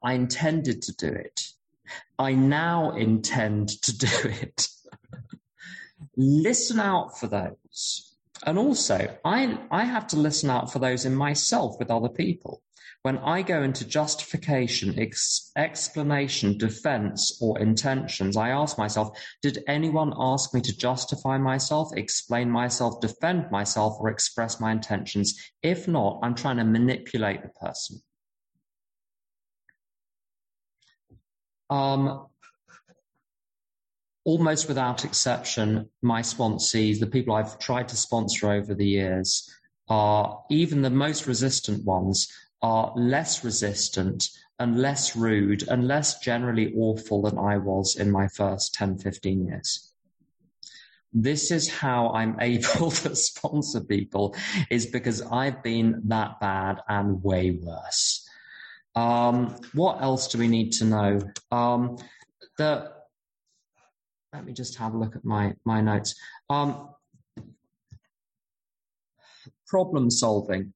I intended to do it. I now intend to do it. listen out for those. And also, I, I have to listen out for those in myself with other people. When I go into justification, ex- explanation, defense, or intentions, I ask myself, did anyone ask me to justify myself, explain myself, defend myself, or express my intentions? If not, I'm trying to manipulate the person. Um, almost without exception, my sponsees, the people I've tried to sponsor over the years, are even the most resistant ones are less resistant and less rude and less generally awful than I was in my first 10, 15 years. This is how I'm able to sponsor people is because I've been that bad and way worse. Um, what else do we need to know? Um, the, let me just have a look at my, my notes. Um, problem solving.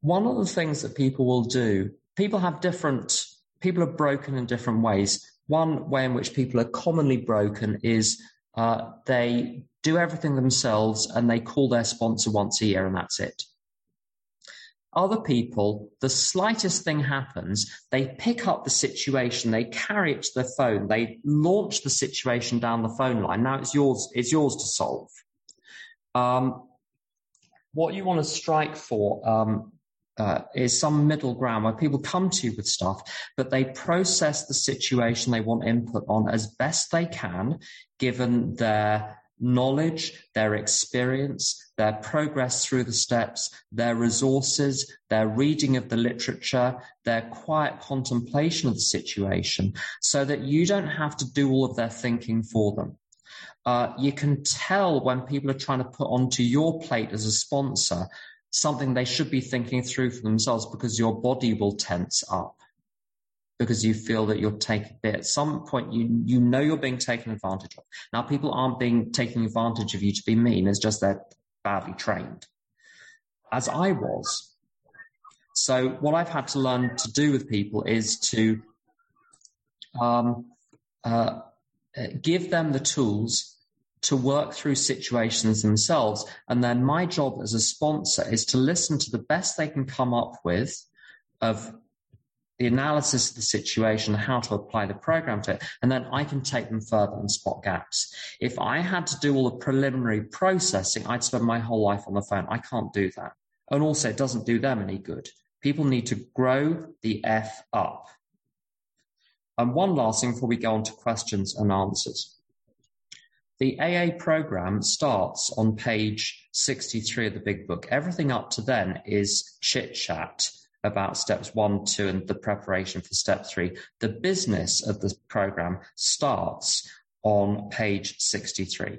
One of the things that people will do, people have different, people are broken in different ways. One way in which people are commonly broken is uh, they do everything themselves and they call their sponsor once a year and that's it other people, the slightest thing happens, they pick up the situation, they carry it to their phone, they launch the situation down the phone line. Now it's yours, it's yours to solve. Um, what you want to strike for um, uh, is some middle ground where people come to you with stuff, but they process the situation they want input on as best they can, given their knowledge, their experience, their progress through the steps, their resources, their reading of the literature, their quiet contemplation of the situation, so that you don't have to do all of their thinking for them. Uh, you can tell when people are trying to put onto your plate as a sponsor something they should be thinking through for themselves because your body will tense up. Because you feel that you're taking at some point you you know you're being taken advantage of. Now people aren't being taking advantage of you to be mean, it's just they're badly trained. As I was. So what I've had to learn to do with people is to um, uh, give them the tools to work through situations themselves. And then my job as a sponsor is to listen to the best they can come up with of the analysis of the situation, how to apply the program to it, and then I can take them further and spot gaps. If I had to do all the preliminary processing, I'd spend my whole life on the phone. I can't do that. And also, it doesn't do them any good. People need to grow the F up. And one last thing before we go on to questions and answers. The AA program starts on page 63 of the big book. Everything up to then is chit chat about steps one, two, and the preparation for step three. The business of the program starts on page 63.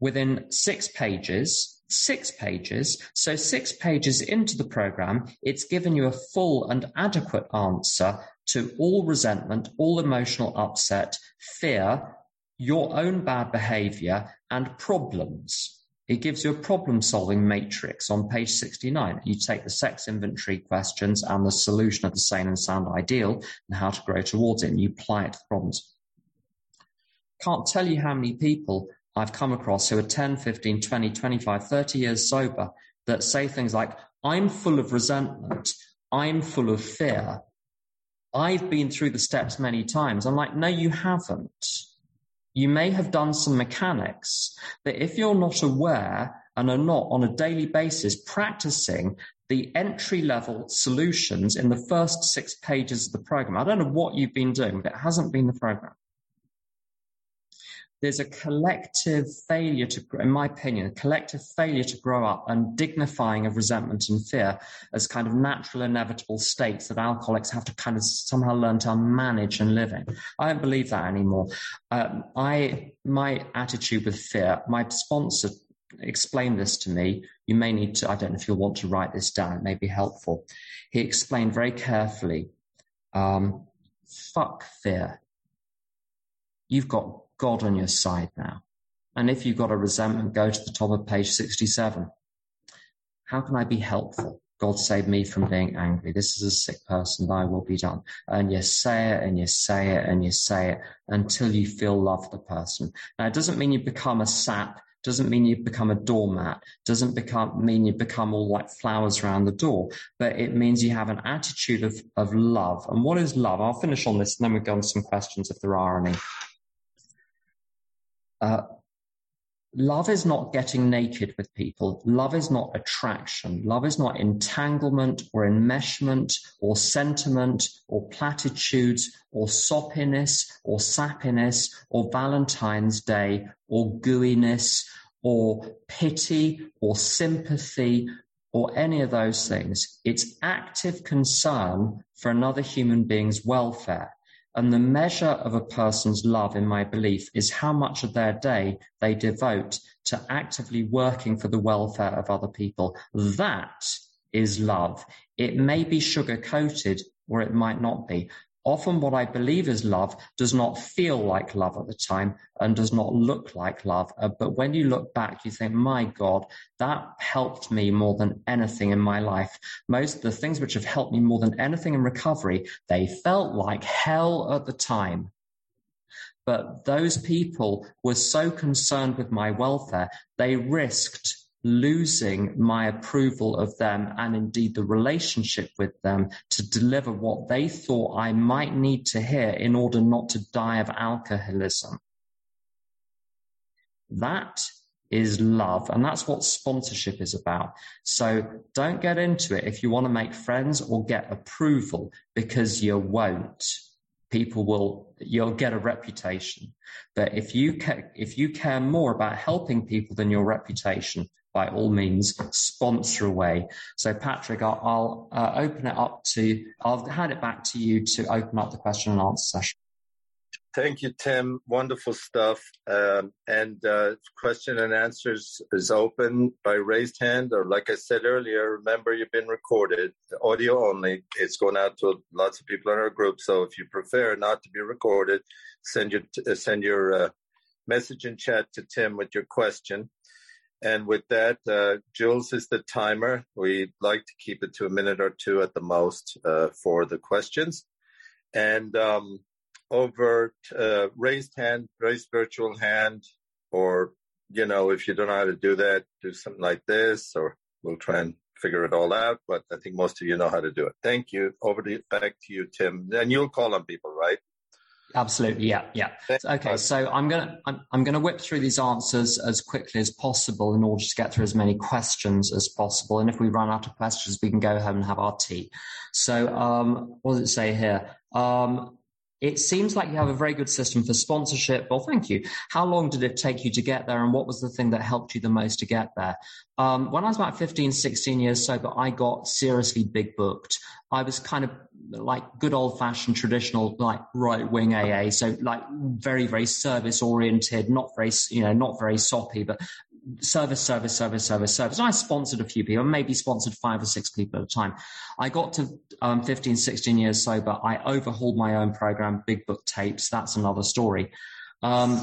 Within six pages, six pages, so six pages into the program, it's given you a full and adequate answer to all resentment, all emotional upset, fear, your own bad behavior and problems. It gives you a problem solving matrix on page 69. You take the sex inventory questions and the solution of the sane and sound ideal and how to grow towards it and you apply it to the problems. Can't tell you how many people I've come across who are 10, 15, 20, 25, 30 years sober that say things like, I'm full of resentment. I'm full of fear. I've been through the steps many times. I'm like, no, you haven't you may have done some mechanics, but if you're not aware and are not on a daily basis practicing the entry level solutions in the first six pages of the program, I don't know what you've been doing, but it hasn't been the program there's a collective failure to, in my opinion, a collective failure to grow up and dignifying of resentment and fear as kind of natural, inevitable states that alcoholics have to kind of somehow learn to manage and live in. I don't believe that anymore. Um, I, my attitude with fear, my sponsor explained this to me. You may need to, I don't know if you'll want to write this down, it may be helpful. He explained very carefully, um, fuck fear. You've got God on your side now. And if you've got a resentment, go to the top of page 67. How can I be helpful? God save me from being angry. This is a sick person, thy will be done. And you say it and you say it and you say it until you feel love for the person. Now, it doesn't mean you become a sap, doesn't mean you become a doormat, doesn't become, mean you become all like flowers around the door, but it means you have an attitude of, of love. And what is love? I'll finish on this and then we'll go on some questions if there are any. Uh, love is not getting naked with people. Love is not attraction. Love is not entanglement or enmeshment or sentiment or platitudes or soppiness or sappiness or Valentine's Day or gooiness or pity or sympathy or any of those things. It's active concern for another human being's welfare. And the measure of a person's love, in my belief, is how much of their day they devote to actively working for the welfare of other people. That is love. It may be sugar coated or it might not be. Often what I believe is love does not feel like love at the time and does not look like love. Uh, but when you look back, you think, my God, that helped me more than anything in my life. Most of the things which have helped me more than anything in recovery, they felt like hell at the time. But those people were so concerned with my welfare, they risked losing my approval of them and indeed the relationship with them to deliver what they thought I might need to hear in order not to die of alcoholism. That is love. And that's what sponsorship is about. So don't get into it if you want to make friends or get approval because you won't. People will, you'll get a reputation. But if you, ca- if you care more about helping people than your reputation, by all means, sponsor away. So, Patrick, I'll, I'll uh, open it up to, I'll hand it back to you to open up the question and answer session. Thank you, Tim. Wonderful stuff. Um, and uh, question and answers is open by raised hand, or like I said earlier, remember you've been recorded, audio only. It's going out to lots of people in our group. So if you prefer not to be recorded, send your uh, send your uh, message in chat to Tim with your question. And with that, uh, Jules is the timer. We'd like to keep it to a minute or two at the most uh, for the questions. And um, over uh, raised hand, raised virtual hand, or you know, if you don't know how to do that, do something like this, or we'll try and figure it all out. But I think most of you know how to do it. Thank you. Over to back to you, Tim. And you'll call on people, right? Absolutely, yeah, yeah. Okay, so I'm gonna I'm, I'm gonna whip through these answers as quickly as possible in order to get through as many questions as possible. And if we run out of questions, we can go home and have our tea. So, um, what does it say here? Um, it seems like you have a very good system for sponsorship. Well, thank you. How long did it take you to get there, and what was the thing that helped you the most to get there? Um, when I was about 15, 16 years sober, I got seriously big booked. I was kind of like good old fashioned traditional, like right wing AA. So like very, very service oriented, not very, you know, not very soppy, but service, service, service, service, service. And I sponsored a few people, maybe sponsored five or six people at a time. I got to um, 15, 16 years sober. I overhauled my own program, Big Book Tapes. That's another story. Um,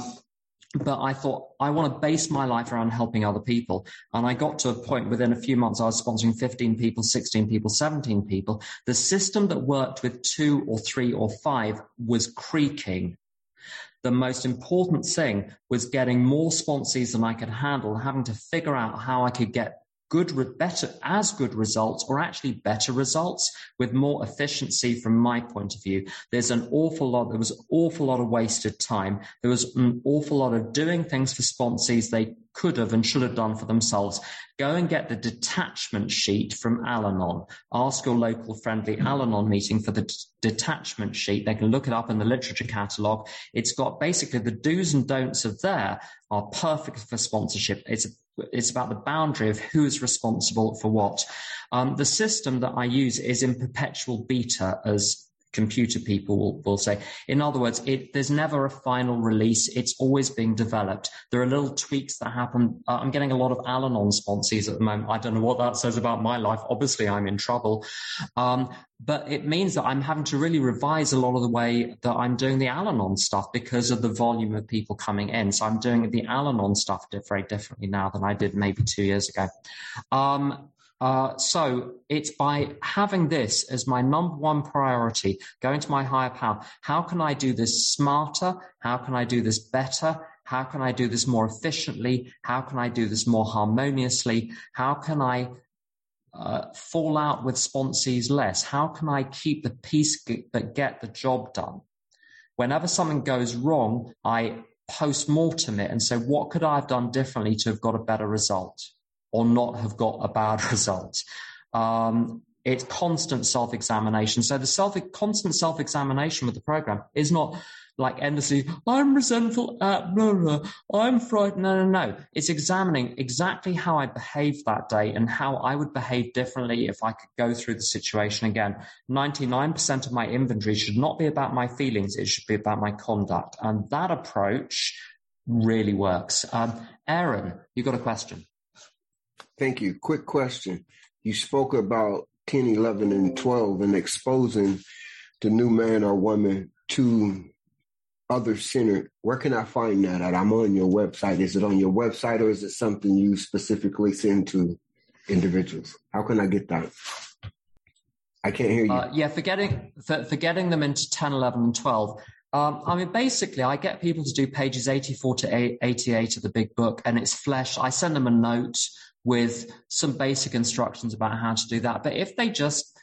but I thought I want to base my life around helping other people. And I got to a point within a few months, I was sponsoring 15 people, 16 people, 17 people. The system that worked with two or three or five was creaking the most important thing was getting more sponsees than I could handle, having to figure out how I could get good, better, as good results or actually better results with more efficiency from my point of view. There's an awful lot, there was an awful lot of wasted time. There was an awful lot of doing things for sponsees they could have and should have done for themselves. Go and get the detachment sheet from Al-Anon. Ask your local friendly Al-Anon meeting for the d- detachment sheet. They can look it up in the literature catalogue. It's got basically the do's and don'ts of there are perfect for sponsorship. It's it's about the boundary of who is responsible for what. Um, the system that I use is in perpetual beta, as computer people will, will say. In other words, it, there's never a final release. It's always being developed. There are little tweaks that happen. Uh, I'm getting a lot of Al-Anon sponsees at the moment. I don't know what that says about my life. Obviously, I'm in trouble. Um, but it means that I'm having to really revise a lot of the way that I'm doing the Al-Anon stuff because of the volume of people coming in. So I'm doing the Al-Anon stuff very differently now than I did maybe two years ago. Um, uh, so it's by having this as my number one priority, going to my higher power. How can I do this smarter? How can I do this better? How can I do this more efficiently? How can I do this more harmoniously? How can I uh, fall out with sponsees less? How can I keep the peace but get the job done? Whenever something goes wrong, I post mortem it and say, what could I have done differently to have got a better result? Or not have got a bad result. Um, it's constant self-examination. So the self, constant self-examination with the program is not like endlessly, I'm resentful at blah, blah, I'm frightened. No, no, no. It's examining exactly how I behaved that day and how I would behave differently if I could go through the situation again. 99% of my inventory should not be about my feelings. It should be about my conduct. And that approach really works. Um, Aaron, you got a question. Thank you. Quick question. You spoke about 10, 11, and 12 and exposing the new man or woman to other centered. Where can I find that at? I'm on your website. Is it on your website or is it something you specifically send to individuals? How can I get that? I can't hear you. Uh, yeah, for getting, for, for getting them into 10, 11, and 12. Um, I mean, basically, I get people to do pages 84 to 88 of the big book, and it's flesh. I send them a note with some basic instructions about how to do that. But if they just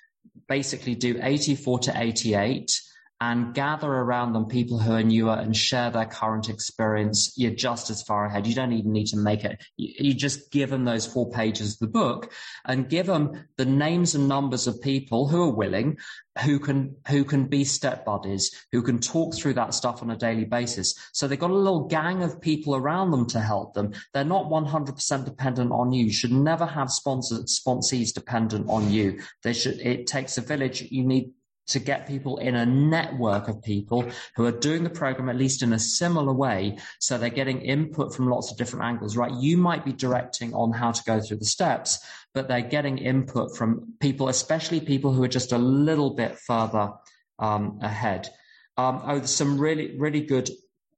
basically do 84 to 88 and gather around them people who are newer and share their current experience, you're just as far ahead. You don't even need to make it. You, just give them those four pages of the book and give them the names and numbers of people who are willing, who can, who can be step buddies, who can talk through that stuff on a daily basis. So they've got a little gang of people around them to help them. They're not 100% dependent on you. You should never have sponsors, sponsees dependent on you. They should, it takes a village. You need to get people in a network of people who are doing the program at least in a similar way. So they're getting input from lots of different angles, right? You might be directing on how to go through the steps, but they're getting input from people, especially people who are just a little bit further um, ahead. Um, oh, there's some really, really good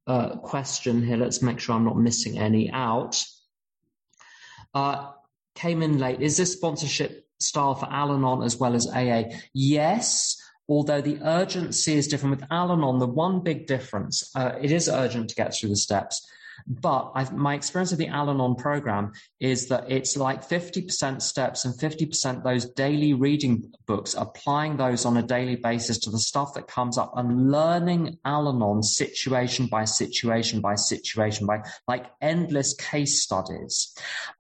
uh, question here. Let's make sure I'm not missing any out. Uh, came in late. Is this sponsorship style for Al Anon as well as AA? Yes, although the urgency is different. With Al Anon, the one big difference, uh, it is urgent to get through the steps. But I've, my experience of the Al Anon program is that it's like 50% steps and 50% those daily reading books, applying those on a daily basis to the stuff that comes up and learning Al Anon situation by situation by situation by like endless case studies.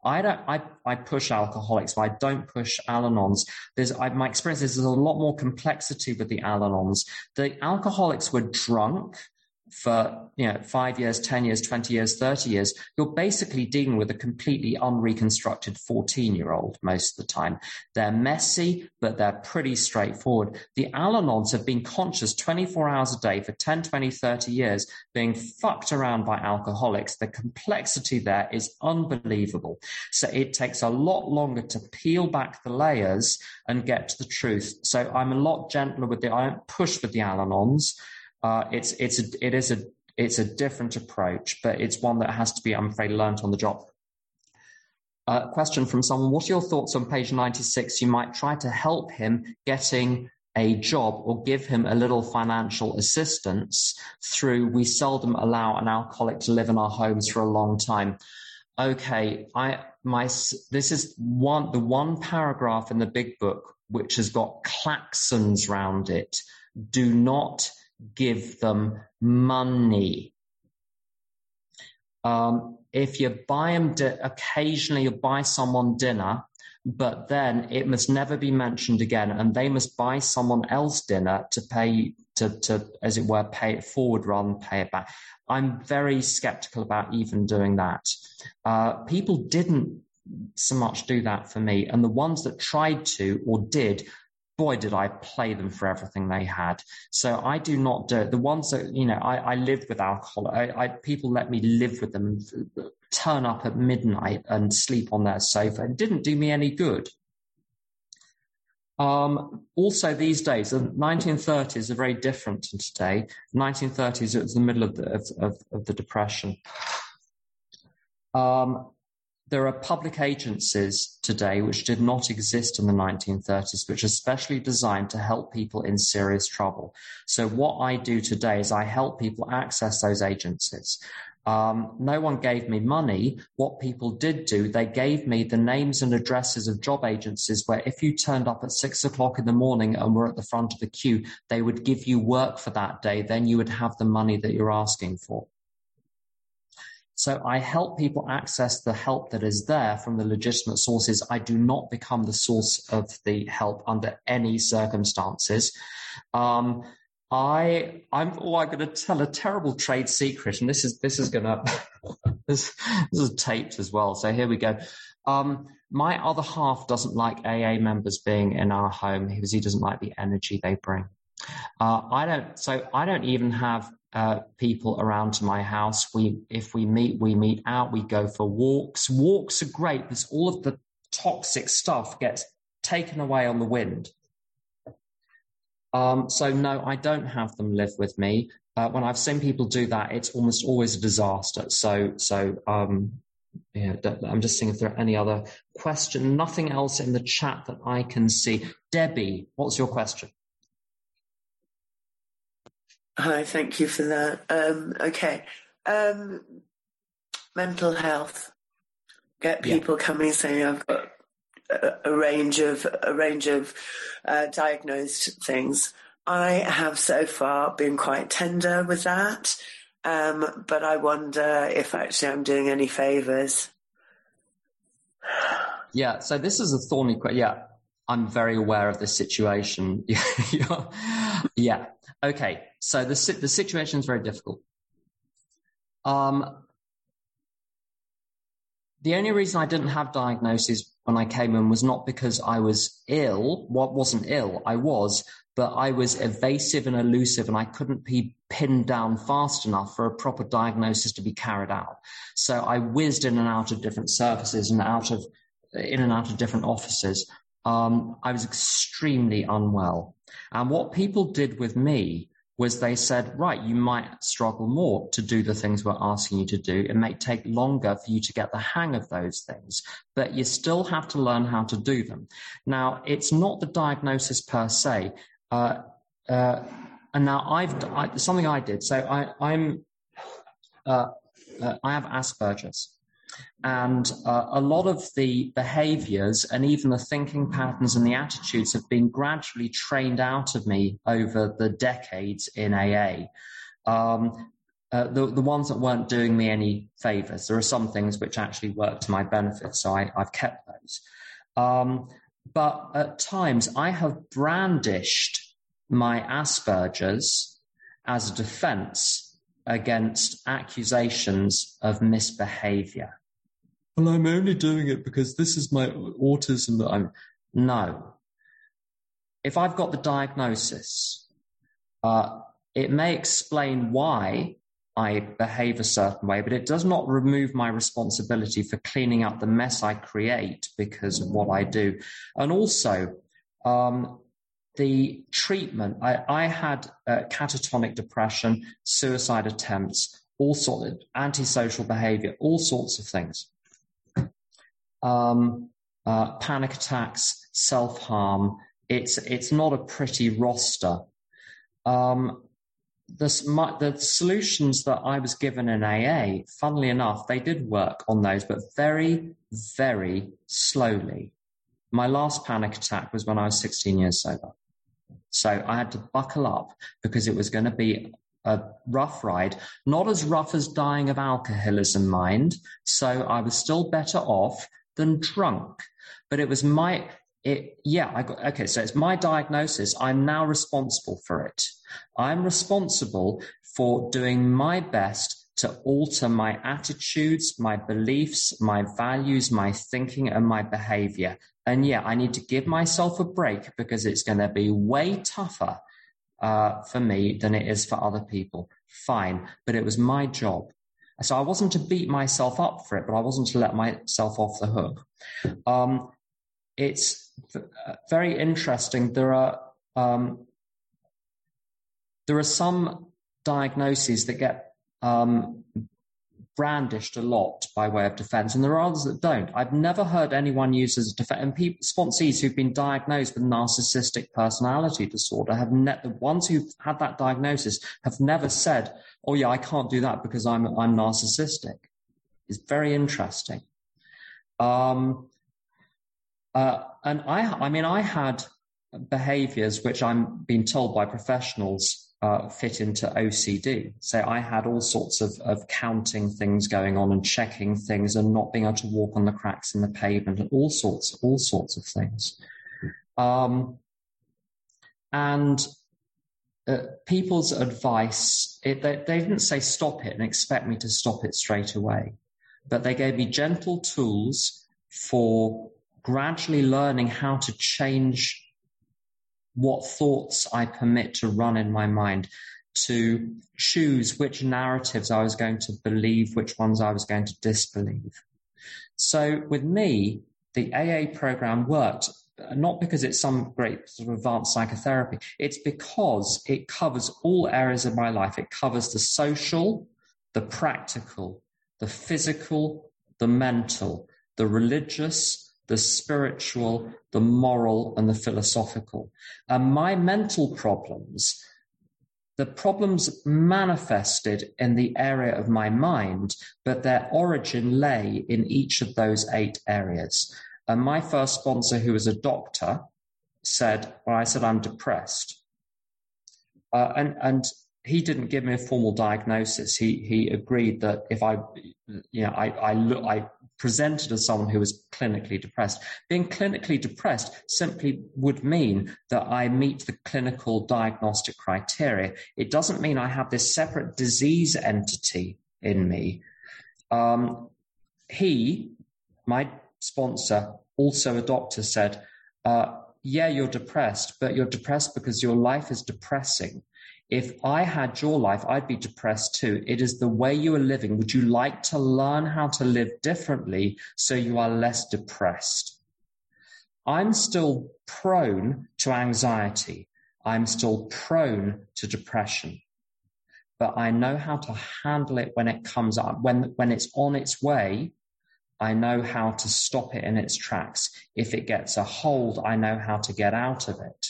I don't, I, I push alcoholics, but I don't push Al Anons. There's, I, my experience is there's a lot more complexity with the Al Anons. The alcoholics were drunk for you know five years, ten years, twenty years, thirty years, you're basically dealing with a completely unreconstructed fourteen-year-old most of the time. They're messy, but they're pretty straightforward. The Al-Anons have been conscious 24 hours a day for 10, 20, 30 years, being fucked around by alcoholics. The complexity there is unbelievable. So it takes a lot longer to peel back the layers and get to the truth. So I'm a lot gentler with the I don't push with the Al-Anons. Uh, it's it's a, it is a it's a different approach, but it's one that has to be, I'm afraid, learnt on the job. Uh, question from someone: What are your thoughts on page ninety-six? You might try to help him getting a job or give him a little financial assistance through. We seldom allow an alcoholic to live in our homes for a long time. Okay, I my this is one the one paragraph in the big book which has got claxons round it. Do not give them money. Um, if you buy them di- occasionally, you buy someone dinner, but then it must never be mentioned again, and they must buy someone else dinner to pay to, to as it were, pay it forward rather than pay it back. I'm very skeptical about even doing that. Uh, people didn't so much do that for me, and the ones that tried to or did boy, did I play them for everything they had. So I do not do it. The ones that, you know, I, I lived with alcohol. I, I, people let me live with them turn up at midnight and sleep on their sofa. It didn't do me any good. Um, also, these days, the 1930s are very different to today. 1930s, it was the middle of the, of, of, of the Depression. Um, there are public agencies today which did not exist in the 1930s, which are specially designed to help people in serious trouble. So what I do today is I help people access those agencies. Um, no one gave me money. What people did do, they gave me the names and addresses of job agencies where if you turned up at six o'clock in the morning and were at the front of the queue, they would give you work for that day. Then you would have the money that you're asking for. So I help people access the help that is there from the legitimate sources. I do not become the source of the help under any circumstances. Um, I I'm oh I'm going to tell a terrible trade secret, and this is this is going to this this is taped as well. So here we go. Um, my other half doesn't like AA members being in our home because he doesn't like the energy they bring. Uh, I don't. So I don't even have uh, people around to my house. We, if we meet, we meet out. We go for walks. Walks are great because all of the toxic stuff gets taken away on the wind. Um, so no, I don't have them live with me. Uh, when I've seen people do that, it's almost always a disaster. So, so, um, yeah, I'm just seeing if there are any other question. Nothing else in the chat that I can see. Debbie, what's your question? Hi, thank you for that. Um, okay. Um, mental health. Get people yeah. coming saying I've got a, a, range of a range of uh, diagnosed things. I have so far been quite tender with that, um, but I wonder if actually I'm doing any favors. Yeah, so this is a thorny question. Yeah, I'm very aware of this situation. yeah. Okay. So the the situation is very difficult. Um, the only reason I didn't have diagnosis when I came in was not because I was ill. What wasn't ill, I was, but I was evasive and elusive, and I couldn't be pinned down fast enough for a proper diagnosis to be carried out. So I whizzed in and out of different services and out of in and out of different offices. Um, I was extremely unwell, and what people did with me was they said, right, you might struggle more to do the things we're asking you to do. It may take longer for you to get the hang of those things, but you still have to learn how to do them. Now, it's not the diagnosis per se. Uh, uh, and now I've I, something I did. So I, am uh, uh, I have Asperger's. And uh, a lot of the behaviors and even the thinking patterns and the attitudes have been gradually trained out of me over the decades in AA. Um, uh, the, the ones that weren't doing me any favors. There are some things which actually work to my benefit, so I, have kept those. Um, but at times, I have brandished my Asperger's as a defense against accusations of misbehavior well, I'm only doing it because this is my autism that I'm. No. If I've got the diagnosis, uh, it may explain why I behave a certain way, but it does not remove my responsibility for cleaning up the mess I create because of what I do. And also, um, the treatment, I, I had uh, catatonic depression, suicide attempts, all sorts of antisocial behavior, all sorts of things um, uh, panic attacks, self harm. It's it's not a pretty roster. Um, the, my, the solutions that I was given in AA, funnily enough, they did work on those, but very, very slowly. My last panic attack was when I was 16 years sober. So I had to buckle up because it was going to be a rough ride, not as rough as dying of alcoholism, mind. So I was still better off than drunk. But it was my, it, yeah, I got, okay, so it's my diagnosis. I'm now responsible for it. I'm responsible for doing my best to alter my attitudes, my beliefs, my values, my thinking, and my behavior. And yeah, I need to give myself a break because it's going to be way tougher uh, for me than it is for other people. Fine. But it was my job. So I wasn't to beat myself up for it, but I wasn't to let myself off the hook. Um, it's very interesting. There are um, there are some diagnoses that get um, brandished a lot by way of defense, and there are others that don't. I've never heard anyone use as a defense. And people, sponsees who've been diagnosed with narcissistic personality disorder have ne- the ones who've had that diagnosis have never said, "Oh yeah, I can't do that because I'm I'm narcissistic." It's very interesting. Um, uh, and I, I mean, I had behaviors which I'm being told by professionals uh, fit into OCD. So I had all sorts of, of counting things going on and checking things and not being able to walk on the cracks in the pavement and all sorts, all sorts of things. Um, and uh, people's advice, it, they, they didn't say stop it and expect me to stop it straight away, but they gave me gentle tools for gradually learning how to change what thoughts I permit to run in my mind, to choose which narratives I was going to believe, which ones I was going to disbelieve. So with me, the AA program worked not because it's some great sort of advanced psychotherapy. It's because it covers all areas of my life. It covers the social, the practical, the physical, the mental, the religious, the spiritual, the moral, and the philosophical. And my mental problems, the problems manifested in the area of my mind, but their origin lay in each of those eight areas. And my first sponsor, who was a doctor, said, Well, I said, I'm depressed. Uh, and, and he didn't give me a formal diagnosis. He he agreed that if I, you know, I I look I presented as someone who was clinically depressed. Being clinically depressed simply would mean that I meet the clinical diagnostic criteria. It doesn't mean I have this separate disease entity in me. Um, he my sponsor, also a doctor, said, uh, yeah, you're depressed, but you're depressed because your life is depressing. If I had your life, I'd be depressed too. It is the way you are living. Would you like to learn how to live differently so you are less depressed? I'm still prone to anxiety. I'm still prone to depression. But I know how to handle it when it comes up, when, when it's on its way. I know how to stop it in its tracks. If it gets a hold, I know how to get out of it.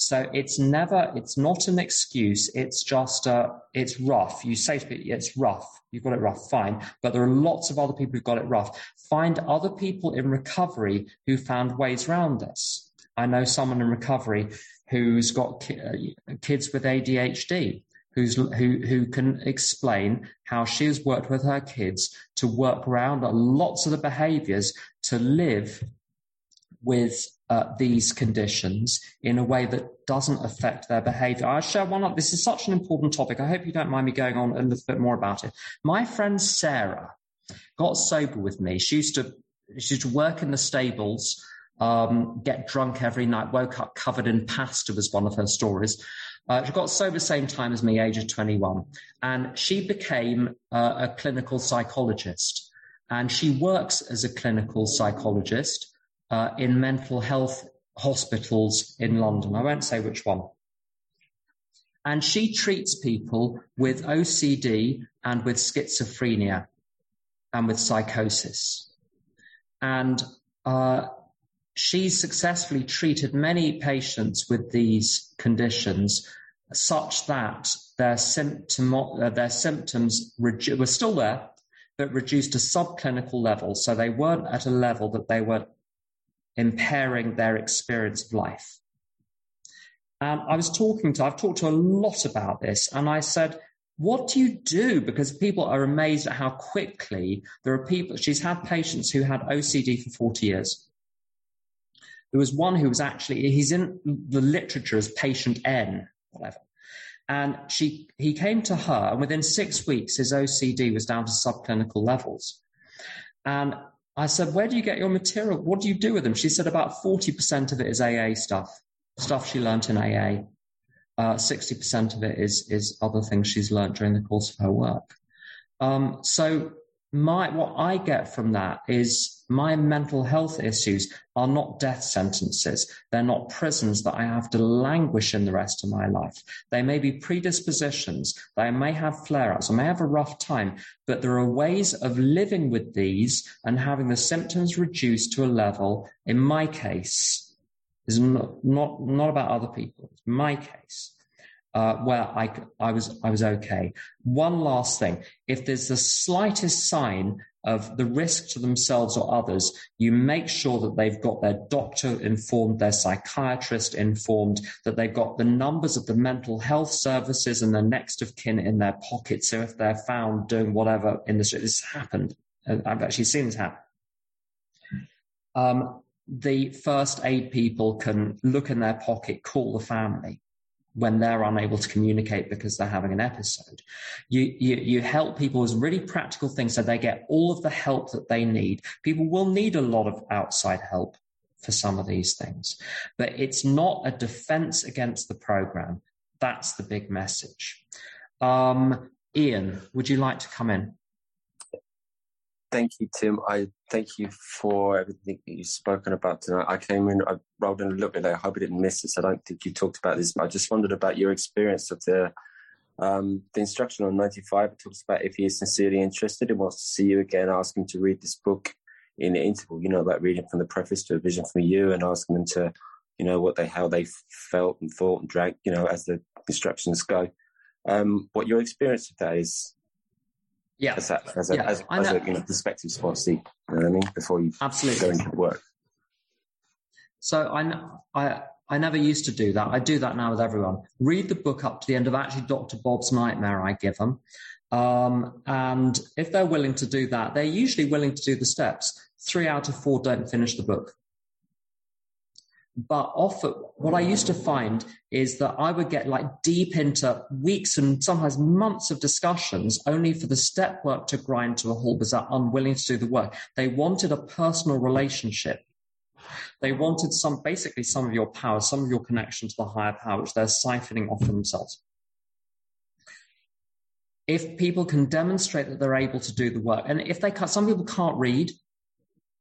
So it's never, it's not an excuse. It's just, uh, it's rough. You say to it's rough. You've got it rough. Fine. But there are lots of other people who've got it rough. Find other people in recovery who found ways around this. I know someone in recovery who's got ki- uh, kids with ADHD. Who's, who, who can explain how she has worked with her kids to work around lots of the behaviors to live with uh, these conditions in a way that doesn't affect their behavior. I'll share one up. This is such an important topic. I hope you don't mind me going on a little bit more about it. My friend Sarah got sober with me. She used to, she used to work in the stables, um, get drunk every night, woke up covered in pasta was one of her stories. Uh, she got sober the same time as me, age of 21, and she became uh, a clinical psychologist. And she works as a clinical psychologist uh, in mental health hospitals in London. I won't say which one. And she treats people with OCD and with schizophrenia and with psychosis. And uh, she's successfully treated many patients with these conditions such that their, symptom, uh, their symptoms redu- were still there, but reduced to subclinical levels. So they weren't at a level that they were impairing their experience of life. And I was talking to, I've talked to a lot about this, and I said, what do you do? Because people are amazed at how quickly there are people, she's had patients who had OCD for 40 years. There was one who was actually, he's in the literature as patient N, whatever. And she, he came to her, and within six weeks, his OCD was down to subclinical levels. And I said, Where do you get your material? What do you do with them? She said, About 40% of it is AA stuff, stuff she learnt in AA. Uh, 60% of it is, is other things she's learnt during the course of her work. Um, so my, what I get from that is my mental health issues are not death sentences. They're not prisons that I have to languish in the rest of my life. They may be predispositions. They may have flare ups. I may have a rough time, but there are ways of living with these and having the symptoms reduced to a level, in my case, is not, not, not about other people. It's my case uh, where I, I was I was okay. One last thing: if there's the slightest sign of the risk to themselves or others, you make sure that they've got their doctor informed, their psychiatrist informed, that they've got the numbers of the mental health services and the next of kin in their pocket. So if they're found doing whatever in the street, this happened. Uh, I've actually seen this happen. Um, the first aid people can look in their pocket, call the family when they're unable to communicate because they're having an episode. You, you, you help people with really practical things so they get all of the help that they need. People will need a lot of outside help for some of these things, but it's not a defense against the program. That's the big message. Um, Ian, would you like to come in? Thank you, Tim. I thank you for everything that you've spoken about tonight. I came in, I rolled in a little bit late. I hope I didn't miss this. I don't think you talked about this, but I just wondered about your experience of the um, the instruction on 95. It talks about if he is sincerely interested and wants to see you again, ask him to read this book in the interval, you know, about reading from the preface to a vision from you and asking them to, you know, what they, how they felt and thought and drank, you know, as the instructions go. Um, what your experience of that is, yeah. As a, as a, yeah. as, as a you know, prospective sponsor, you know what I mean? Before you Absolutely. go into work. So I, I, I never used to do that. I do that now with everyone. Read the book up to the end of actually Dr. Bob's Nightmare, I give them. Um, and if they're willing to do that, they're usually willing to do the steps. Three out of four don't finish the book. But often, what I used to find is that I would get like deep into weeks and sometimes months of discussions only for the step work to grind to a halt because they're unwilling to do the work. They wanted a personal relationship. They wanted some, basically some of your power, some of your connection to the higher power, which they're siphoning off themselves. If people can demonstrate that they're able to do the work, and if they can't, some people can't read,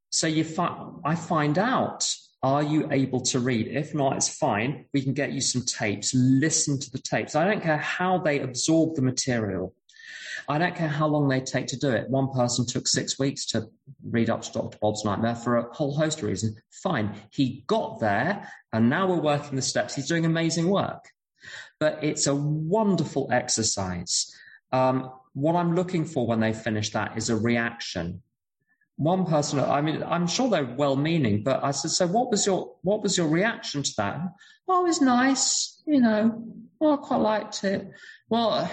so you find, I find out are you able to read? If not, it's fine. We can get you some tapes. Listen to the tapes. I don't care how they absorb the material. I don't care how long they take to do it. One person took six weeks to read up to Dr. Bob's Nightmare for a whole host of reasons. Fine. He got there and now we're working the steps. He's doing amazing work. But it's a wonderful exercise. Um, what I'm looking for when they finish that is a reaction one person, I mean, I'm sure they're well meaning, but I said, so what was your, what was your reaction to that? Oh, it was nice, you know, oh, I quite liked it. Well,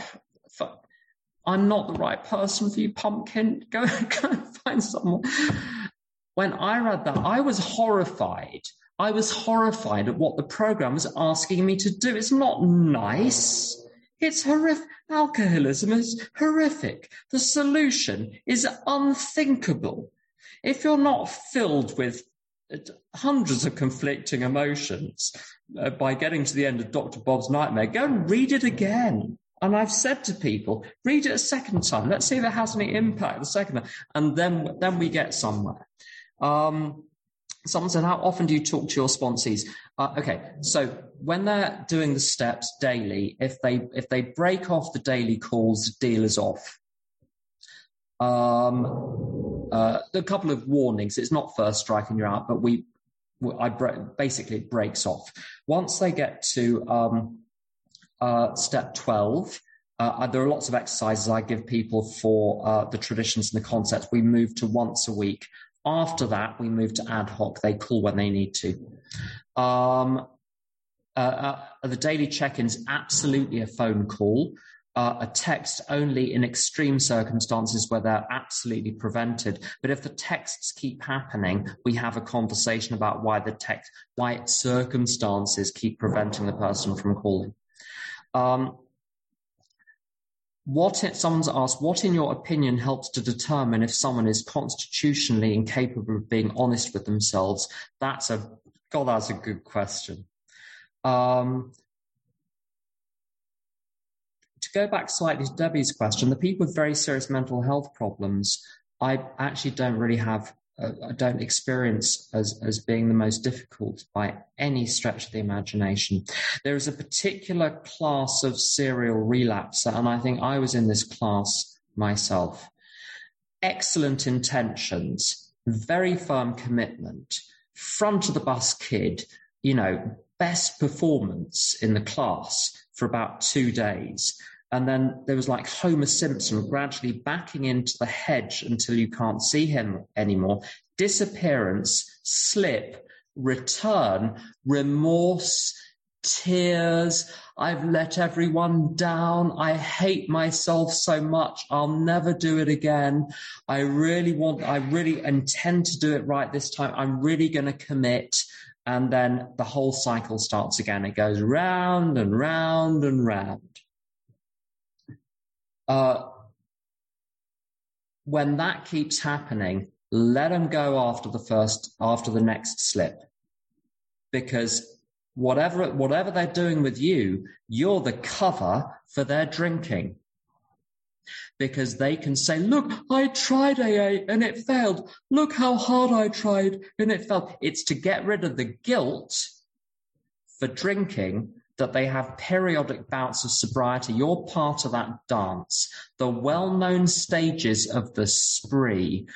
I'm not the right person for you, pumpkin. Go, go and find someone. When I read that, I was horrified. I was horrified at what the program was asking me to do. It's not nice. It's horrific. Alcoholism is horrific. The solution is unthinkable if you're not filled with hundreds of conflicting emotions uh, by getting to the end of Dr. Bob's Nightmare, go and read it again. And I've said to people, read it a second time. Let's see if it has any impact the second time. And then, then we get somewhere. Um, someone said, how often do you talk to your sponsees? Uh, okay. So when they're doing the steps daily, if they, if they break off the daily calls, the deal is off. Um, uh, a couple of warnings. It's not first striking you out, but we, I basically it breaks off. Once they get to um, uh, step 12, uh, there are lots of exercises I give people for uh, the traditions and the concepts. We move to once a week. After that, we move to ad hoc. They call when they need to. Um, uh, uh, the daily check-ins absolutely a phone call uh, a text only in extreme circumstances where they're absolutely prevented. But if the texts keep happening, we have a conversation about why the text, why circumstances keep preventing the person from calling. Um, what it, someone's asked, what in your opinion helps to determine if someone is constitutionally incapable of being honest with themselves? That's a, God, that's a good question. Um, go back slightly to Debbie's question, the people with very serious mental health problems, I actually don't really have, uh, I don't experience as, as being the most difficult by any stretch of the imagination. There is a particular class of serial relapser, and I think I was in this class myself. Excellent intentions, very firm commitment, front of the bus kid, you know, best performance in the class for about two days. And then there was like Homer Simpson gradually backing into the hedge until you can't see him anymore. Disappearance, slip, return, remorse, tears. I've let everyone down. I hate myself so much. I'll never do it again. I really want, I really intend to do it right this time. I'm really going to commit. And then the whole cycle starts again. It goes round and round and round uh, when that keeps happening, let them go after the first, after the next slip. Because whatever, whatever they're doing with you, you're the cover for their drinking. Because they can say, look, I tried AA and it failed. Look how hard I tried and it failed. It's to get rid of the guilt for drinking that they have periodic bouts of sobriety. You're part of that dance. The well-known stages of the spree.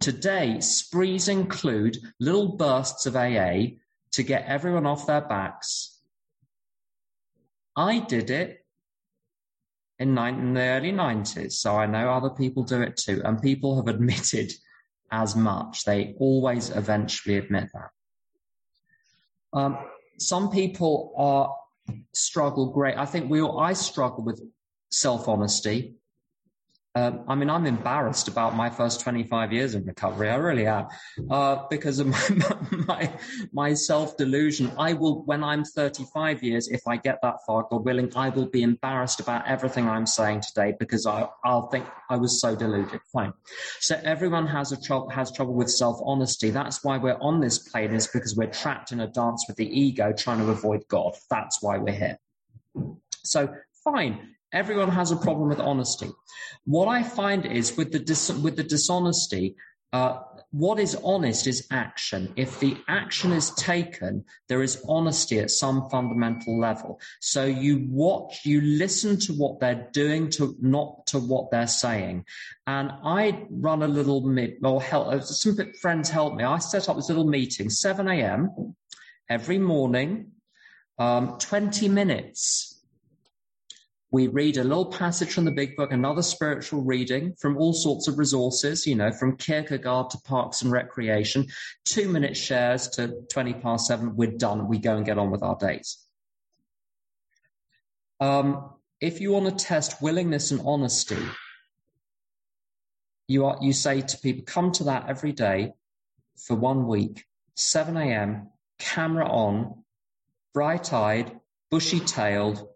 Today, sprees include little bursts of AA to get everyone off their backs. I did it in, in the early 90s, so I know other people do it too, and people have admitted as much. They always eventually admit that. Um, some people are struggle great. I think we all, I struggle with self honesty. Um, I mean, I'm embarrassed about my first 25 years in recovery. I really am, uh, because of my, my, my self delusion. I will, when I'm 35 years, if I get that far, God willing, I will be embarrassed about everything I'm saying today because I, I'll think I was so deluded. Fine. So everyone has a trouble, has trouble with self honesty. That's why we're on this plane is because we're trapped in a dance with the ego trying to avoid God. That's why we're here. So fine. Everyone has a problem with honesty. What I find is with the dis- with the dishonesty, uh, what is honest is action. If the action is taken, there is honesty at some fundamental level. So you watch, you listen to what they're doing, to not to what they're saying. And I run a little meet, or help. Uh, some friends help me. I set up this little meeting, 7 a.m. every morning, um, 20 minutes we read a little passage from the big book, another spiritual reading from all sorts of resources, you know, from Kierkegaard to Parks and Recreation, two minute shares to 20 past seven. We're done. We go and get on with our days. Um, if you want to test willingness and honesty, you are, you say to people, come to that every day for one week, 7 a.m., camera on, bright eyed, bushy tailed,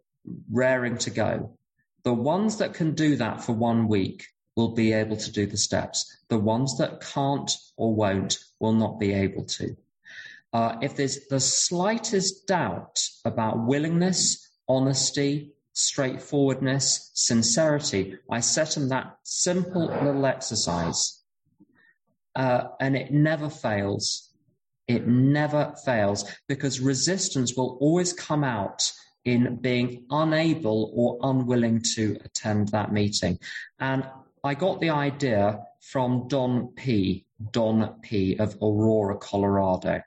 raring to go. The ones that can do that for one week will be able to do the steps. The ones that can't or won't will not be able to. Uh, if there's the slightest doubt about willingness, honesty, straightforwardness, sincerity, I set them that simple little exercise. Uh, and it never fails. It never fails because resistance will always come out in being unable or unwilling to attend that meeting. And I got the idea from Don P, Don P of Aurora, Colorado,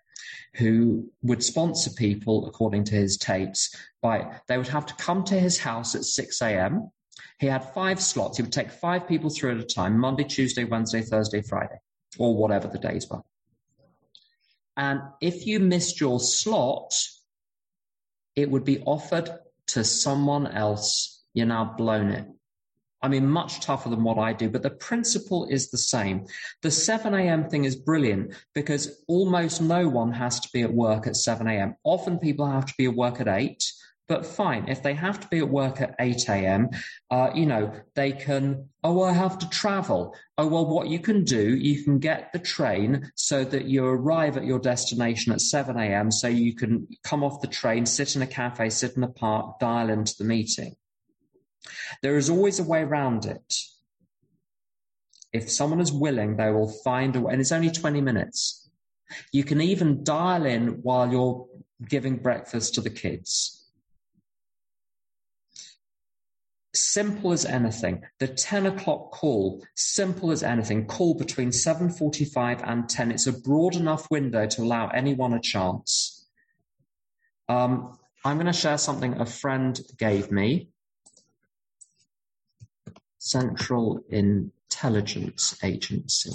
who would sponsor people according to his tapes by they would have to come to his house at 6 a.m. He had five slots. He would take five people through at a time, Monday, Tuesday, Wednesday, Thursday, Friday, or whatever the days were. And if you missed your slot, it would be offered to someone else, you're now blown it. I mean, much tougher than what I do, but the principle is the same. The 7 a.m. thing is brilliant because almost no one has to be at work at 7 a.m. Often people have to be at work at 8 but fine, if they have to be at work at 8 a.m., uh, you know, they can, oh, I have to travel. Oh, well, what you can do, you can get the train so that you arrive at your destination at 7 a.m. So you can come off the train, sit in a cafe, sit in a park, dial into the meeting. There is always a way around it. If someone is willing, they will find a way, and it's only 20 minutes. You can even dial in while you're giving breakfast to the kids simple as anything. The 10 o'clock call, simple as anything. Call between 7.45 and 10. It's a broad enough window to allow anyone a chance. Um, I'm going to share something a friend gave me. Central Intelligence Agency.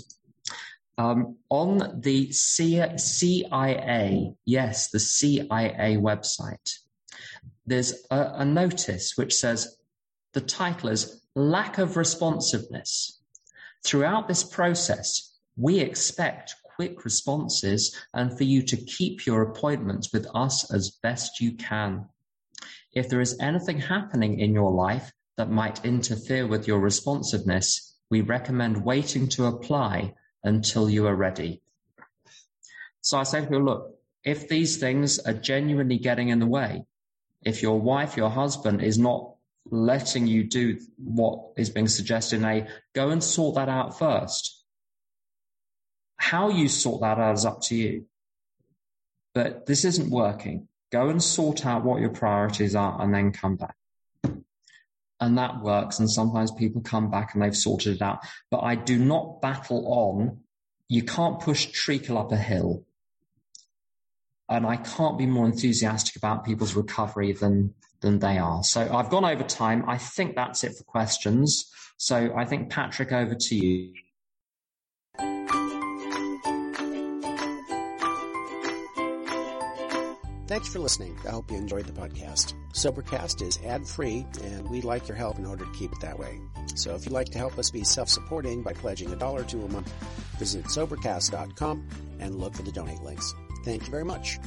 Um, on the CIA, yes, the CIA website, there's a, a notice which says the title is Lack of Responsiveness. Throughout this process, we expect quick responses and for you to keep your appointments with us as best you can. If there is anything happening in your life that might interfere with your responsiveness, we recommend waiting to apply until you are ready. So I say to people, look, if these things are genuinely getting in the way, if your wife, your husband is not letting you do what is being suggested in A, go and sort that out first. How you sort that out is up to you. But this isn't working. Go and sort out what your priorities are and then come back. And that works. And sometimes people come back and they've sorted it out. But I do not battle on. You can't push treacle up a hill. And I can't be more enthusiastic about people's recovery than than they are. So I've gone over time. I think that's it for questions. So I think Patrick, over to you. Thanks for listening. I hope you enjoyed the podcast. Sobercast is ad free, and we'd like your help in order to keep it that way. So if you'd like to help us be self supporting by pledging a dollar to a month, visit Sobercast.com and look for the donate links. Thank you very much.